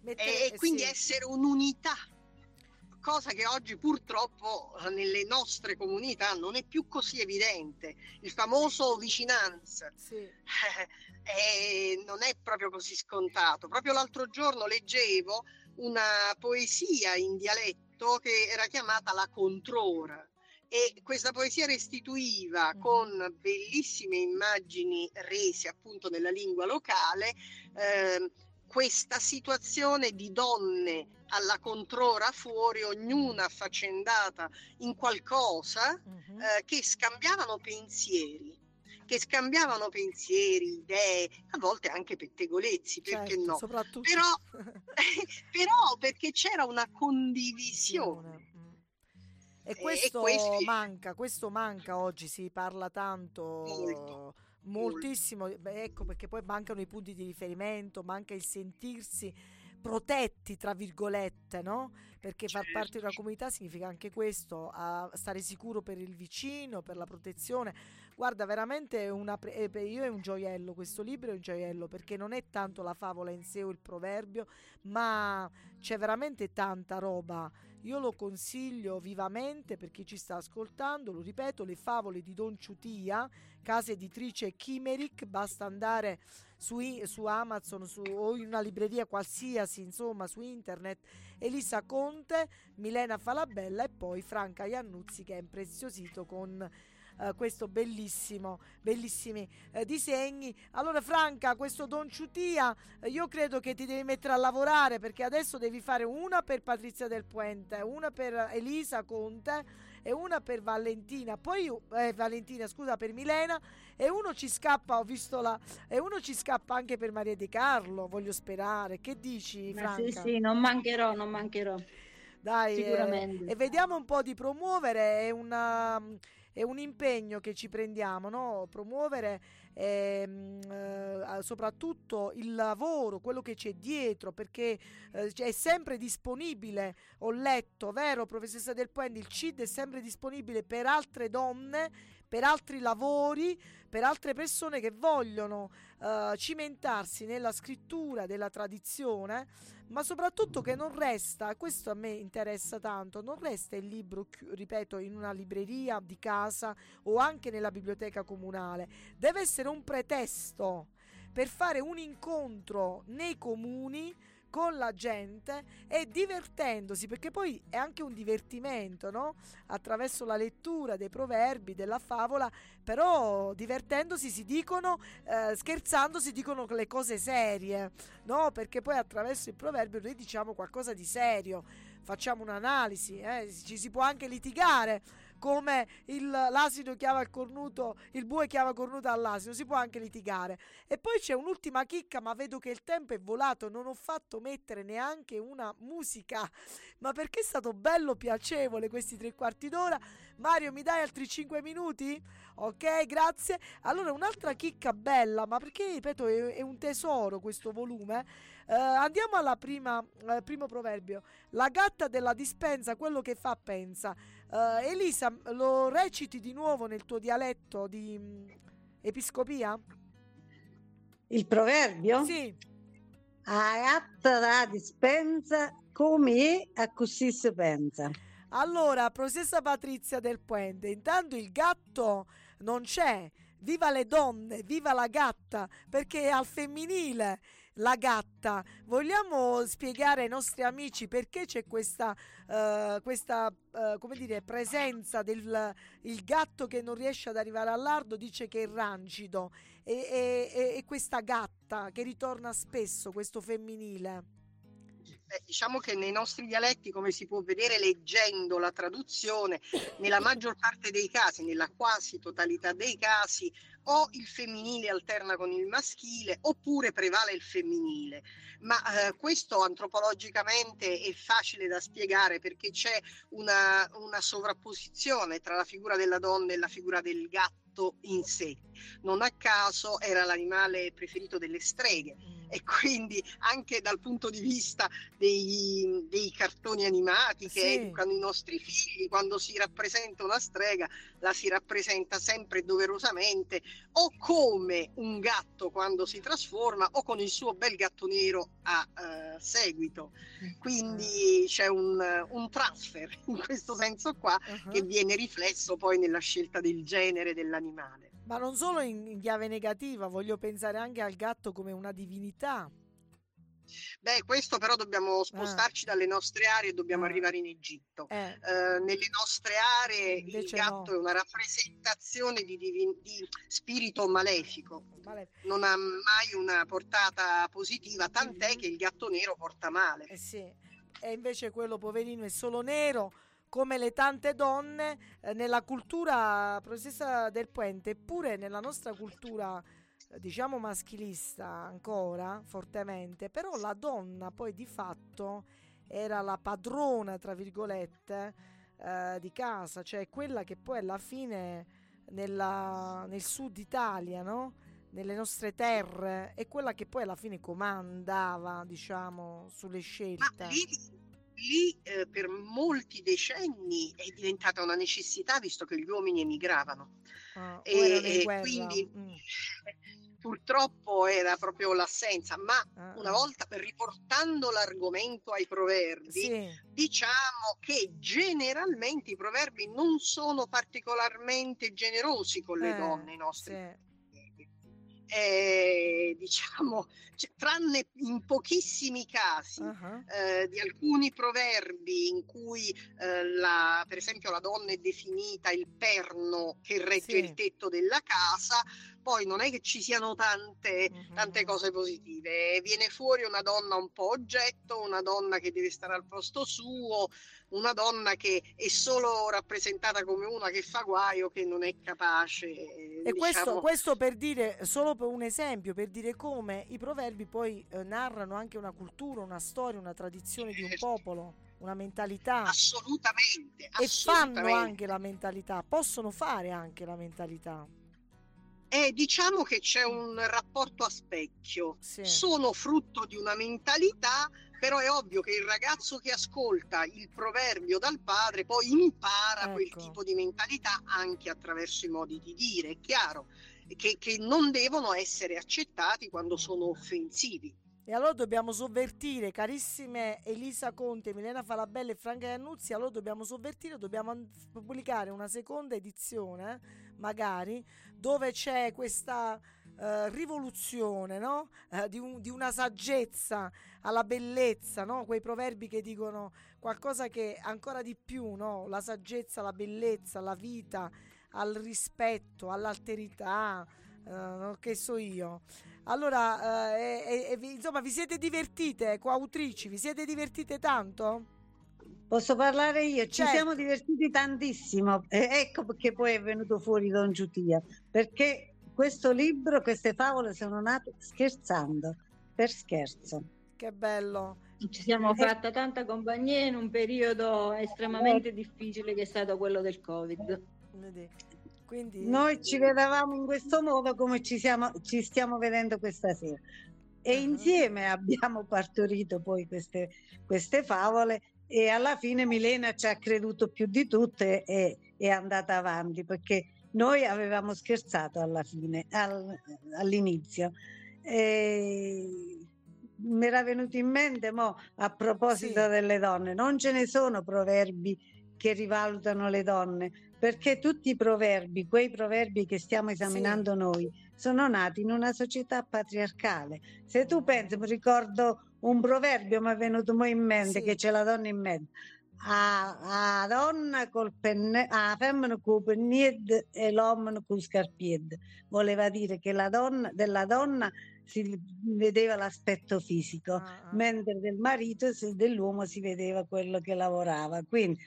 Mette, e quindi sì. essere un'unità cosa che oggi purtroppo nelle nostre comunità non è più così evidente. Il famoso vicinanza sì. [laughs] eh, non è proprio così scontato. Proprio l'altro giorno leggevo una poesia in dialetto che era chiamata La Controra e questa poesia restituiva mm. con bellissime immagini rese appunto nella lingua locale eh, questa situazione di donne alla controra fuori, ognuna affaccendata in qualcosa, uh-huh. eh, che scambiavano pensieri che scambiavano pensieri, idee, a volte anche pettegolezzi, perché certo, no? Però, [laughs] [laughs] però, perché c'era una condivisione. Mm. E questo, e questo manca, questo manca oggi, si parla tanto. Molto moltissimo, ecco perché poi mancano i punti di riferimento, manca il sentirsi protetti, tra virgolette, no? Perché far parte di una comunità significa anche questo, stare sicuro per il vicino, per la protezione. Guarda, veramente una pre- eh, io è un gioiello, questo libro è un gioiello perché non è tanto la favola in sé o il proverbio, ma c'è veramente tanta roba. Io lo consiglio vivamente per chi ci sta ascoltando, lo ripeto, le favole di Don Ciutia, casa editrice Chimeric, basta andare su, su Amazon su, o in una libreria qualsiasi, insomma, su internet. Elisa Conte, Milena Falabella e poi Franca Iannuzzi che è impreziosito con eh, questo bellissimo, bellissimi eh, disegni. Allora Franca, questo Don Ciutia, eh, io credo che ti devi mettere a lavorare perché adesso devi fare una per Patrizia del Puente, una per Elisa Conte e una per Valentina, poi eh, Valentina, scusa, per Milena e uno ci scappa, ho visto la e uno ci scappa anche per Maria De Carlo, voglio sperare. Che dici, Franca? sì, sì, non mancherò, non mancherò. Dai, eh, Sicuramente. Eh, e vediamo un po' di promuovere è una è un impegno che ci prendiamo, no? promuovere ehm, eh, soprattutto il lavoro, quello che c'è dietro, perché eh, è sempre disponibile, ho letto, vero professoressa Del Puente, il CID è sempre disponibile per altre donne, per altri lavori, per altre persone che vogliono eh, cimentarsi nella scrittura della tradizione ma soprattutto che non resta, questo a me interessa tanto, non resta il libro, ripeto, in una libreria di casa o anche nella biblioteca comunale, deve essere un pretesto per fare un incontro nei comuni con la gente e divertendosi, perché poi è anche un divertimento, no? Attraverso la lettura dei proverbi, della favola, però divertendosi si dicono, eh, scherzando si dicono le cose serie, no? Perché poi attraverso il proverbio noi diciamo qualcosa di serio, facciamo un'analisi, eh? ci si può anche litigare come il, l'asino chiama il cornuto, il bue chiama cornuto all'asino, si può anche litigare. E poi c'è un'ultima chicca, ma vedo che il tempo è volato, non ho fatto mettere neanche una musica, ma perché è stato bello, piacevole questi tre quarti d'ora. Mario, mi dai altri cinque minuti? Ok, grazie. Allora, un'altra chicca bella, ma perché, ripeto, è, è un tesoro questo volume. Uh, andiamo al uh, primo proverbio. La gatta della dispensa, quello che fa pensa. Uh, Elisa, lo reciti di nuovo nel tuo dialetto di um, episcopia? Il proverbio? Sì. La gatta della dispensa come è, a così si pensa. Allora, professoressa Patrizia del Puente, intanto il gatto non c'è. Viva le donne, viva la gatta, perché è al femminile la gatta. Vogliamo spiegare ai nostri amici perché c'è questa, uh, questa uh, come dire, presenza del gatto che non riesce ad arrivare al lardo, dice che è rancido, e, e, e questa gatta che ritorna spesso, questo femminile. Eh, diciamo che nei nostri dialetti, come si può vedere leggendo la traduzione, nella maggior parte dei casi, nella quasi totalità dei casi, o il femminile alterna con il maschile oppure prevale il femminile. Ma eh, questo antropologicamente è facile da spiegare perché c'è una, una sovrapposizione tra la figura della donna e la figura del gatto in sé. Non a caso era l'animale preferito delle streghe e quindi anche dal punto di vista dei, dei cartoni animati che Sì. educano i nostri figli, quando si rappresenta una strega la si rappresenta sempre doverosamente o come un gatto quando si trasforma o con il suo bel gatto nero a eh, seguito. Quindi c'è un, un transfer in questo senso qua Uh-huh. che viene riflesso poi nella scelta del genere dell'animale. Ma non solo in, in chiave negativa, voglio pensare anche al gatto come una divinità. Beh, questo però dobbiamo spostarci dalle nostre aree e dobbiamo Ah. arrivare in Egitto. Eh, Eh, nelle nostre aree il Invece gatto no. è una rappresentazione di, divin- di spirito malefico, male- non ha mai una portata positiva, tant'è Mhm. che il gatto nero porta male. eh sì. E invece quello poverino è solo nero, come le tante donne eh, nella cultura professoressa del Puente, eppure nella nostra cultura eh, diciamo maschilista ancora fortemente, però la donna poi di fatto era la padrona, tra virgolette, eh, di casa, cioè quella che poi alla fine nella- nel sud Italia, no? nelle nostre terre, è quella che poi alla fine comandava, diciamo, sulle Ma scelte. lì, lì, eh, per molti decenni è diventata una necessità visto che gli uomini emigravano. Ah, E, e quindi mm, [laughs] purtroppo era proprio l'assenza, ma ah, una ah. volta riportando l'argomento ai proverbi, Sì, diciamo che generalmente i proverbi non sono particolarmente generosi con le eh, donne, i nostri sì. Eh, diciamo, cioè, tranne in pochissimi casi ah, eh, di alcuni proverbi in cui eh, la, per esempio la donna è definita il perno che regge Sì. il tetto della casa, poi non è che ci siano tante, mhm. tante cose positive, viene fuori una donna un po' oggetto, una donna che deve stare al posto suo, una donna che è solo rappresentata come una che fa guaio, che non è capace. E questo, diciamo, questo per dire, solo per un esempio, per dire come i proverbi poi eh, narrano anche una cultura, una storia, una tradizione di un Certo. popolo, una mentalità. assolutamente, E fanno assolutamente. anche la mentalità, possono fare anche la mentalità. Eh, diciamo che c'è un rapporto a specchio. Sì. Sono frutto di una mentalità, però è ovvio che il ragazzo che ascolta il proverbio dal padre poi impara quel Ecco. tipo di mentalità anche attraverso i modi di dire, è chiaro, che, che non devono essere accettati quando sono offensivi. E allora dobbiamo sovvertire, carissime Elisa Conte, Milena Falabella e Franca Iannuzzi, allora dobbiamo sovvertire, dobbiamo pubblicare una seconda edizione, magari, dove c'è questa eh, rivoluzione, no? Eh, di, un- di una saggezza alla bellezza, no? Quei proverbi che dicono qualcosa che ancora di più, no? La saggezza, la bellezza, la vita, al rispetto, all'alterità, eh, che so io. Allora, eh, insomma, vi siete divertite, coautrici? Vi siete divertite tanto? Posso parlare io? Ci Certo. siamo divertiti tantissimo. E ecco perché poi è venuto fuori Don Giutia. Perché questo libro, queste favole sono nate scherzando, per scherzo. Che bello. Ci siamo Eh. fatta tanta compagnia in un periodo estremamente difficile che è stato quello del Covid. Quindi, Noi ci vedevamo in questo modo come ci, siamo, ci stiamo vedendo questa sera. E Ah. insieme abbiamo partorito poi queste, queste favole e alla fine Milena ci ha creduto più di tutte e è andata avanti perché noi avevamo scherzato alla fine, al- all'inizio. E mi era venuto in mente mo, a proposito Sì. delle donne, non ce ne sono proverbi che rivalutano le donne, perché tutti i proverbi, quei proverbi che stiamo esaminando noi, sono nati in una società patriarcale. Se tu pensi, mi ricordo un proverbio, mi è venuto mo in mente Sì. che c'è la donna in mezzo. A, a donna col penne, ah, femmina con pennied e l'uomo con scarpied. Voleva dire che la donna, della donna si vedeva l'aspetto fisico, Ah, ah. mentre del marito, se dell'uomo si vedeva quello che lavorava. Quindi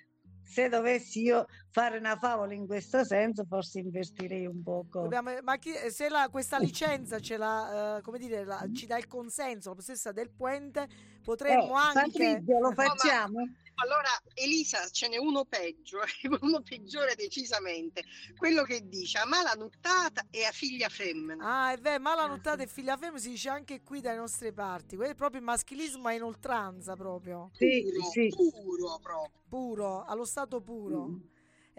se dovessi io fare una favola in questo senso, forse investirei un poco. Dobbiamo- ma chi- se la- questa licenza ce la, eh, come dire, la- ci dà il consenso, la possessa del puente, potremmo Eh, anche... Patrizia, lo ma- facciamo? Allora, Elisa, ce n'è uno peggio, [laughs] uno peggiore decisamente, quello che dice a mala nuttata e a figlia femmina. Ah, è vero, ma la nottata e figlia femmina si dice anche qui dalle nostre parti. Quello è proprio il maschilismo a inoltranza, proprio, Sì, puro, sì. puro proprio. puro, allo stato puro. Mm.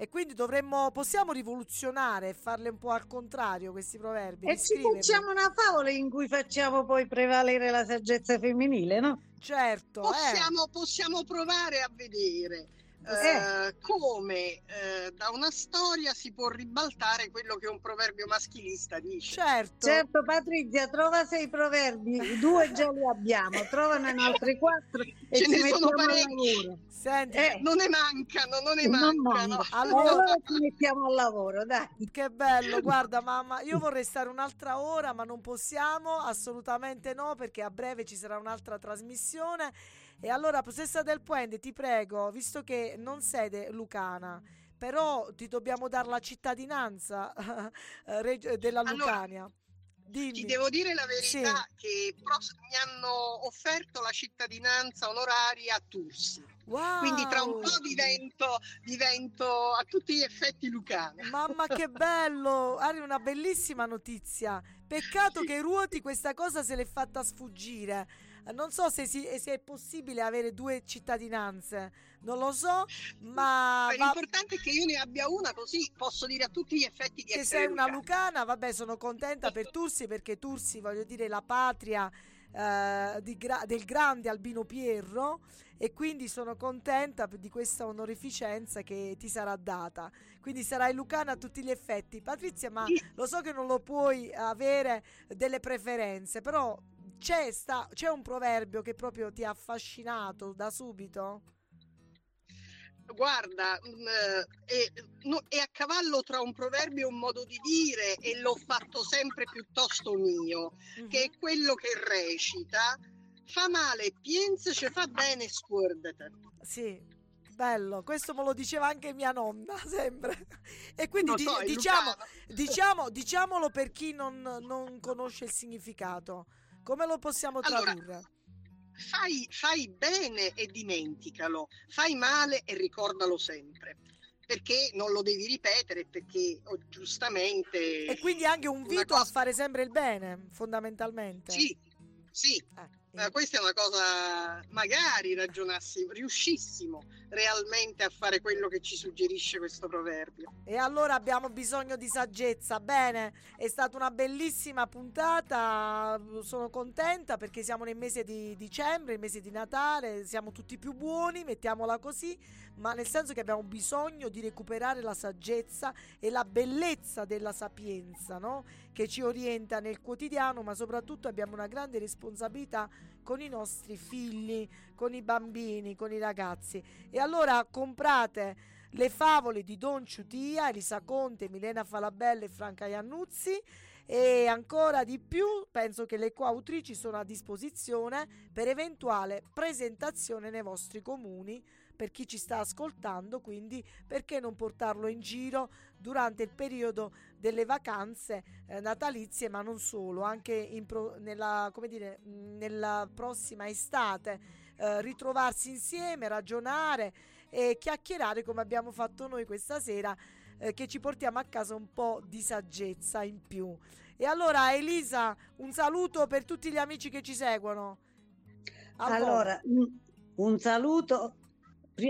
E quindi dovremmo, possiamo rivoluzionare e farle un po' al contrario questi proverbi, E ci facciamo una favola in cui facciamo poi prevalere la saggezza femminile, no? Certo, eh. Possiamo, possiamo provare a vedere eh, come eh, da una storia si può ribaltare quello che un proverbio maschilista dice. certo. Certo, Patrizia, trova sei proverbi, due già li abbiamo, trovane altri quattro e Ce ci ne sono mettiamo al parecchi. lavoro. Senti, Eh, Non ne mancano, non ne non mancano. manca. Allora- Allora ci mettiamo al lavoro, dai. Che bello, guarda mamma, io vorrei stare un'altra ora, ma non possiamo, assolutamente no, perché a breve ci sarà un'altra trasmissione. E allora, possessa del Puente, ti prego, visto che non sei de- lucana, però ti dobbiamo dare la cittadinanza [laughs] eh, della Allora, Lucania. Dimmi. Ti devo dire la verità Sì. che mi hanno offerto la cittadinanza onoraria a Tursi. Wow! Quindi tra un po' divento, divento a tutti gli effetti lucana. Mamma che [laughs] bello! Ari, una bellissima notizia. Peccato che Ruoti questa cosa se l'è fatta sfuggire. Non so se, si- se è possibile avere due cittadinanze, non lo so, ma Ma va- L'importante è che io ne abbia una così posso dire a tutti gli effetti di che essere sei una lucana. vabbè, sono contenta per [laughs] Tursi perché Tursi, voglio dire, la patria eh, gra- del grande Albino Pierro e quindi sono contenta di questa onorificenza che ti sarà data. Quindi sarai lucana a tutti gli effetti. Patrizia, ma lo so che non lo puoi avere delle preferenze, però c'è, sta- c'è un proverbio che proprio ti ha affascinato da subito? Guarda, mm, eh, è, no, è a cavallo tra un proverbio e un modo di dire e l'ho fatto sempre piuttosto mio, che è quello che recita fa male, piensa, ci fa bene, scordate. Sì, bello, questo me lo diceva anche mia nonna [laughs] sempre. E quindi di- so, diciamo, diciamo, diciamolo per chi non, non conosce il significato. Come lo possiamo Allora, tradurre? Fai, fai bene e dimenticalo, fai male e ricordalo sempre. Perché non lo devi ripetere, perché oh, giustamente... E quindi anche un vito a cosa- fare sempre il bene, fondamentalmente. Sì, sì, Eh, Eh, questa è una cosa, magari ragionassimo, riuscissimo realmente a fare quello che ci suggerisce questo proverbio. E allora abbiamo bisogno di saggezza. Bene, è stata una bellissima puntata. Sono contenta perché siamo nel mese di dicembre, il mese di Natale. Siamo tutti più buoni, mettiamola così. Ma nel senso che abbiamo bisogno di recuperare la saggezza e la bellezza della sapienza, no? Che ci orienta nel quotidiano, ma soprattutto abbiamo una grande responsabilità con i nostri figli, con i bambini, con i ragazzi. E allora comprate le favole di Don Ciutia, Elisa Conte, Milena Falabella e Franca Iannuzzi e ancora di più penso che le coautrici sono a disposizione per eventuale presentazione nei vostri comuni per chi ci sta ascoltando quindi perché non portarlo in giro durante il periodo delle vacanze eh, natalizie ma non solo anche pro- nella, dire, nella prossima estate eh, ritrovarsi insieme ragionare e chiacchierare come abbiamo fatto noi questa sera eh, che ci portiamo a casa un po' di saggezza in più. E allora Elisa, un saluto per tutti gli amici che ci seguono. A voi. Allora, un- un saluto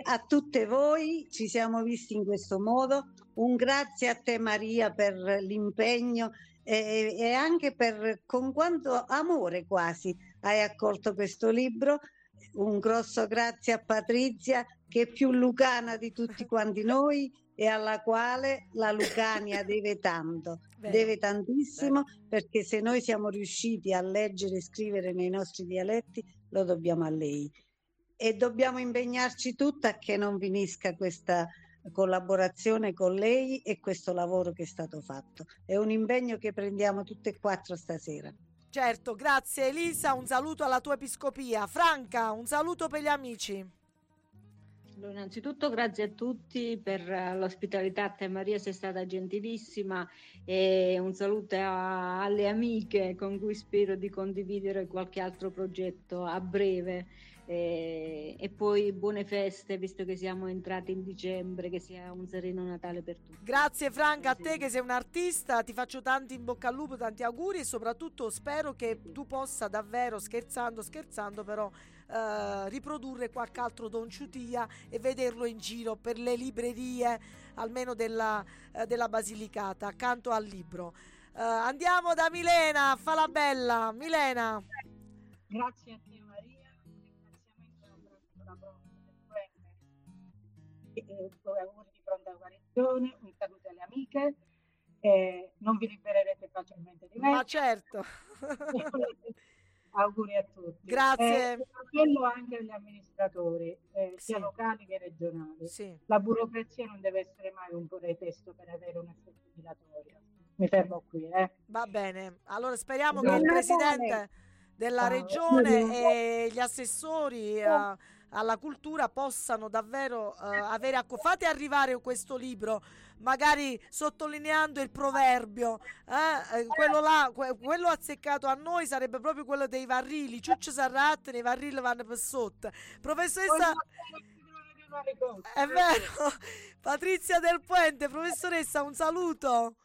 a tutte voi, ci siamo visti in questo modo. Un grazie a te Maria per l'impegno e, e anche per con quanto amore quasi hai accolto questo libro. Un grosso grazie a Patrizia che è più lucana di tutti quanti [laughs] noi e alla quale la Lucania deve tanto, Vero. deve tantissimo perché se noi siamo riusciti a leggere e scrivere nei nostri dialetti lo dobbiamo a lei e dobbiamo impegnarci tutti a che non finisca questa collaborazione con lei e questo lavoro che è stato fatto. È un impegno che prendiamo tutte e quattro stasera. Certo, grazie Elisa, un saluto alla tua episcopia. Franca, un saluto per gli amici. Allora, innanzitutto grazie a tutti per eh, l'ospitalità, a te Maria sei stata gentilissima e un saluto a- alle amiche con cui spero di condividere qualche altro progetto a breve e, e poi buone feste visto che siamo entrati in dicembre, che sia un sereno Natale per tutti. Grazie Franca, a te che sei un artista, ti faccio tanti in bocca al lupo, tanti auguri e soprattutto spero che tu possa davvero, scherzando, scherzando però, eh, riprodurre qualche altro Don Ciutia e vederlo in giro per le librerie, almeno della, eh, della Basilicata, accanto al libro. Eh, andiamo da Milena, fa la bella. Milena. Grazie e poi auguri di pronta guarigione, un saluto alle amiche, eh, non vi libererete facilmente di me. Ma certo. [laughs] auguri a tutti. Grazie. Eh, appello anche agli amministratori, eh, sia Sì. locali che regionali. Sì. La burocrazia non deve essere mai un pretesto per avere un effetto dilatorio. Mi fermo qui. Eh. Va bene, allora speriamo Buon che il presidente della regione e gli assessori eh, alla cultura possano davvero eh, avere a fate arrivare questo libro magari sottolineando il proverbio eh, eh, quello là que- quello azzeccato a noi sarebbe proprio quello dei varrili ciuccio sarratte nei varrili vanno per sotto professoressa è vero. Patrizia del Puente professoressa un saluto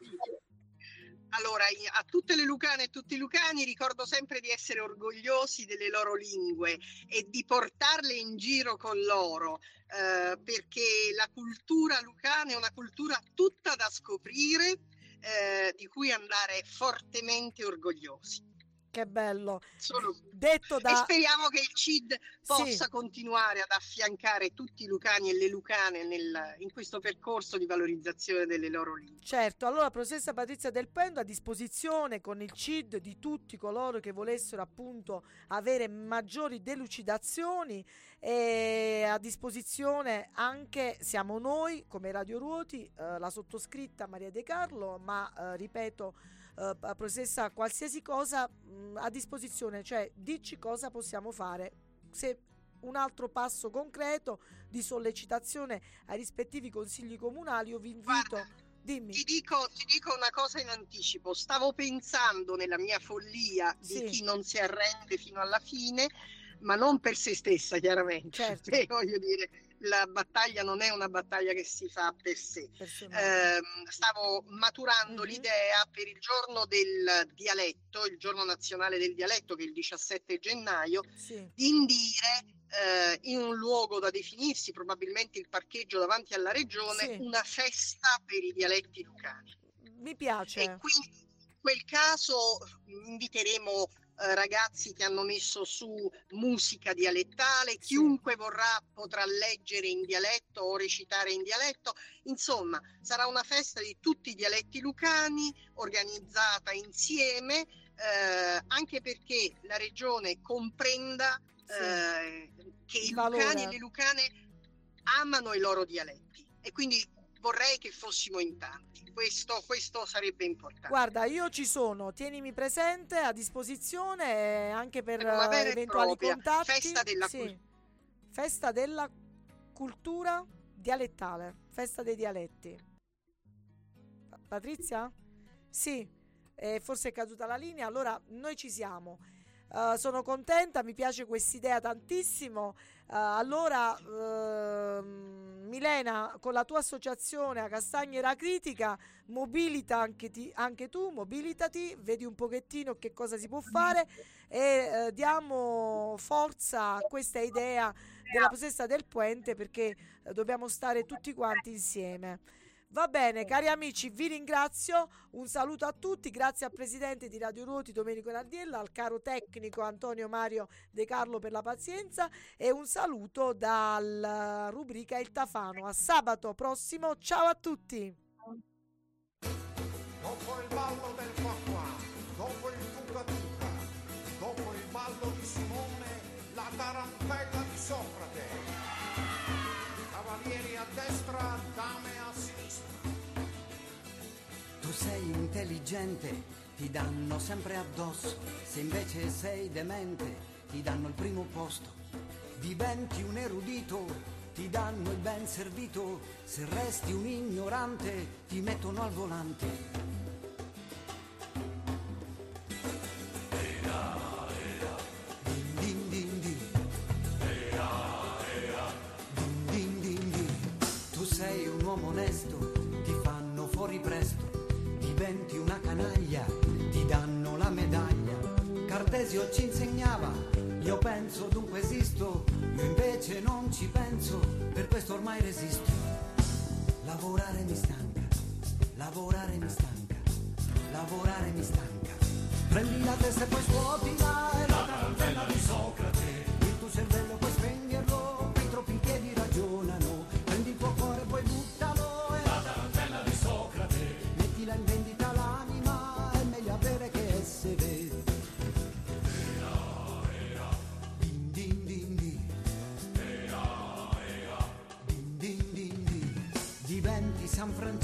Allora, a tutte le lucane e tutti i lucani ricordo sempre di essere orgogliosi delle loro lingue e di portarle in giro con loro, eh, perché la cultura lucana è una cultura tutta da scoprire, eh, di cui andare fortemente orgogliosi. Che bello Solo- detto E da speriamo che il CID possa Sì. continuare ad affiancare tutti i lucani e le lucane nel- in questo percorso di valorizzazione delle loro lingue. Certo, allora professoressa Patrizia Del Pendo a disposizione con il CID di tutti coloro che volessero appunto avere maggiori delucidazioni e a disposizione anche siamo noi come Radio Ruoti, eh, la sottoscritta Maria De Carlo, ma eh, ripeto eh, professoressa qualsiasi cosa mh, a disposizione, cioè dici cosa possiamo fare. Se un altro passo concreto di sollecitazione ai rispettivi consigli comunali, io vi invito. Guarda, Dimmi. Ti dico, ti dico una cosa in anticipo, stavo pensando nella mia follia di Sì. chi non si arrende fino alla fine, ma non per se stessa chiaramente, Certo. [laughs] Perché, voglio dire, la battaglia non è una battaglia che si fa per sé. personale. Ehm, stavo maturando Mhm. l'idea per il giorno del dialetto, il giorno nazionale del dialetto che è il 17 gennaio, Sì. di indire eh, in un luogo da definirsi, probabilmente il parcheggio davanti alla regione, Sì. una festa per i dialetti lucani. Mi E piace. quindi in quel caso inviteremo eh, ragazzi che hanno messo su musica dialettale, chiunque vorrà potrà leggere in dialetto o recitare in dialetto, insomma sarà una festa di tutti i dialetti lucani organizzata insieme, eh, anche perché la regione comprenda eh, che i lucani e le lucane amano i loro dialetti. E quindi vorrei che fossimo in tanti. Questo, questo sarebbe importante. Guarda, io ci sono, tienimi presente a disposizione anche per eh, eventuali contatti. festa della Sì. cul- Festa della cultura dialettale, festa dei dialetti. Pa- Patrizia? Sì, eh, forse è caduta la linea, allora noi ci siamo. Eh, sono contenta, mi piace quest'idea tantissimo. Eh, allora, ehm, Milena, con la tua associazione a Castagnera Critica, mobilita anche, ti- anche tu, mobilitati, vedi un pochettino che cosa si può fare e eh, diamo forza a questa idea della possessa del puente perché dobbiamo stare tutti quanti insieme. Va bene, cari amici, vi ringrazio. Un saluto a tutti. Grazie al presidente di Radio Ruoti Domenico Nardiella, al caro tecnico Antonio Mario De Carlo per la pazienza e un saluto dalla rubrica Il Tafano. A sabato prossimo. Ciao a tutti. Dopo il ballo del Quacquà, dopo il Tuca Tuca, dopo il ballo di Simone, la tarantella sei intelligente ti danno sempre addosso, se invece sei demente ti danno il primo posto. Diventi un erudito, ti danno il ben servito, se resti un ignorante ti mettono al volante. Diventi una canaglia, ti danno la medaglia. Cartesio ci insegnava, io penso dunque esisto, io invece non ci penso, per questo ormai resisto. Lavorare mi stanca, lavorare mi stanca, lavorare mi stanca. Prendi la testa e poi svuotila, è la tarantella di Socrate. Il tuo cervello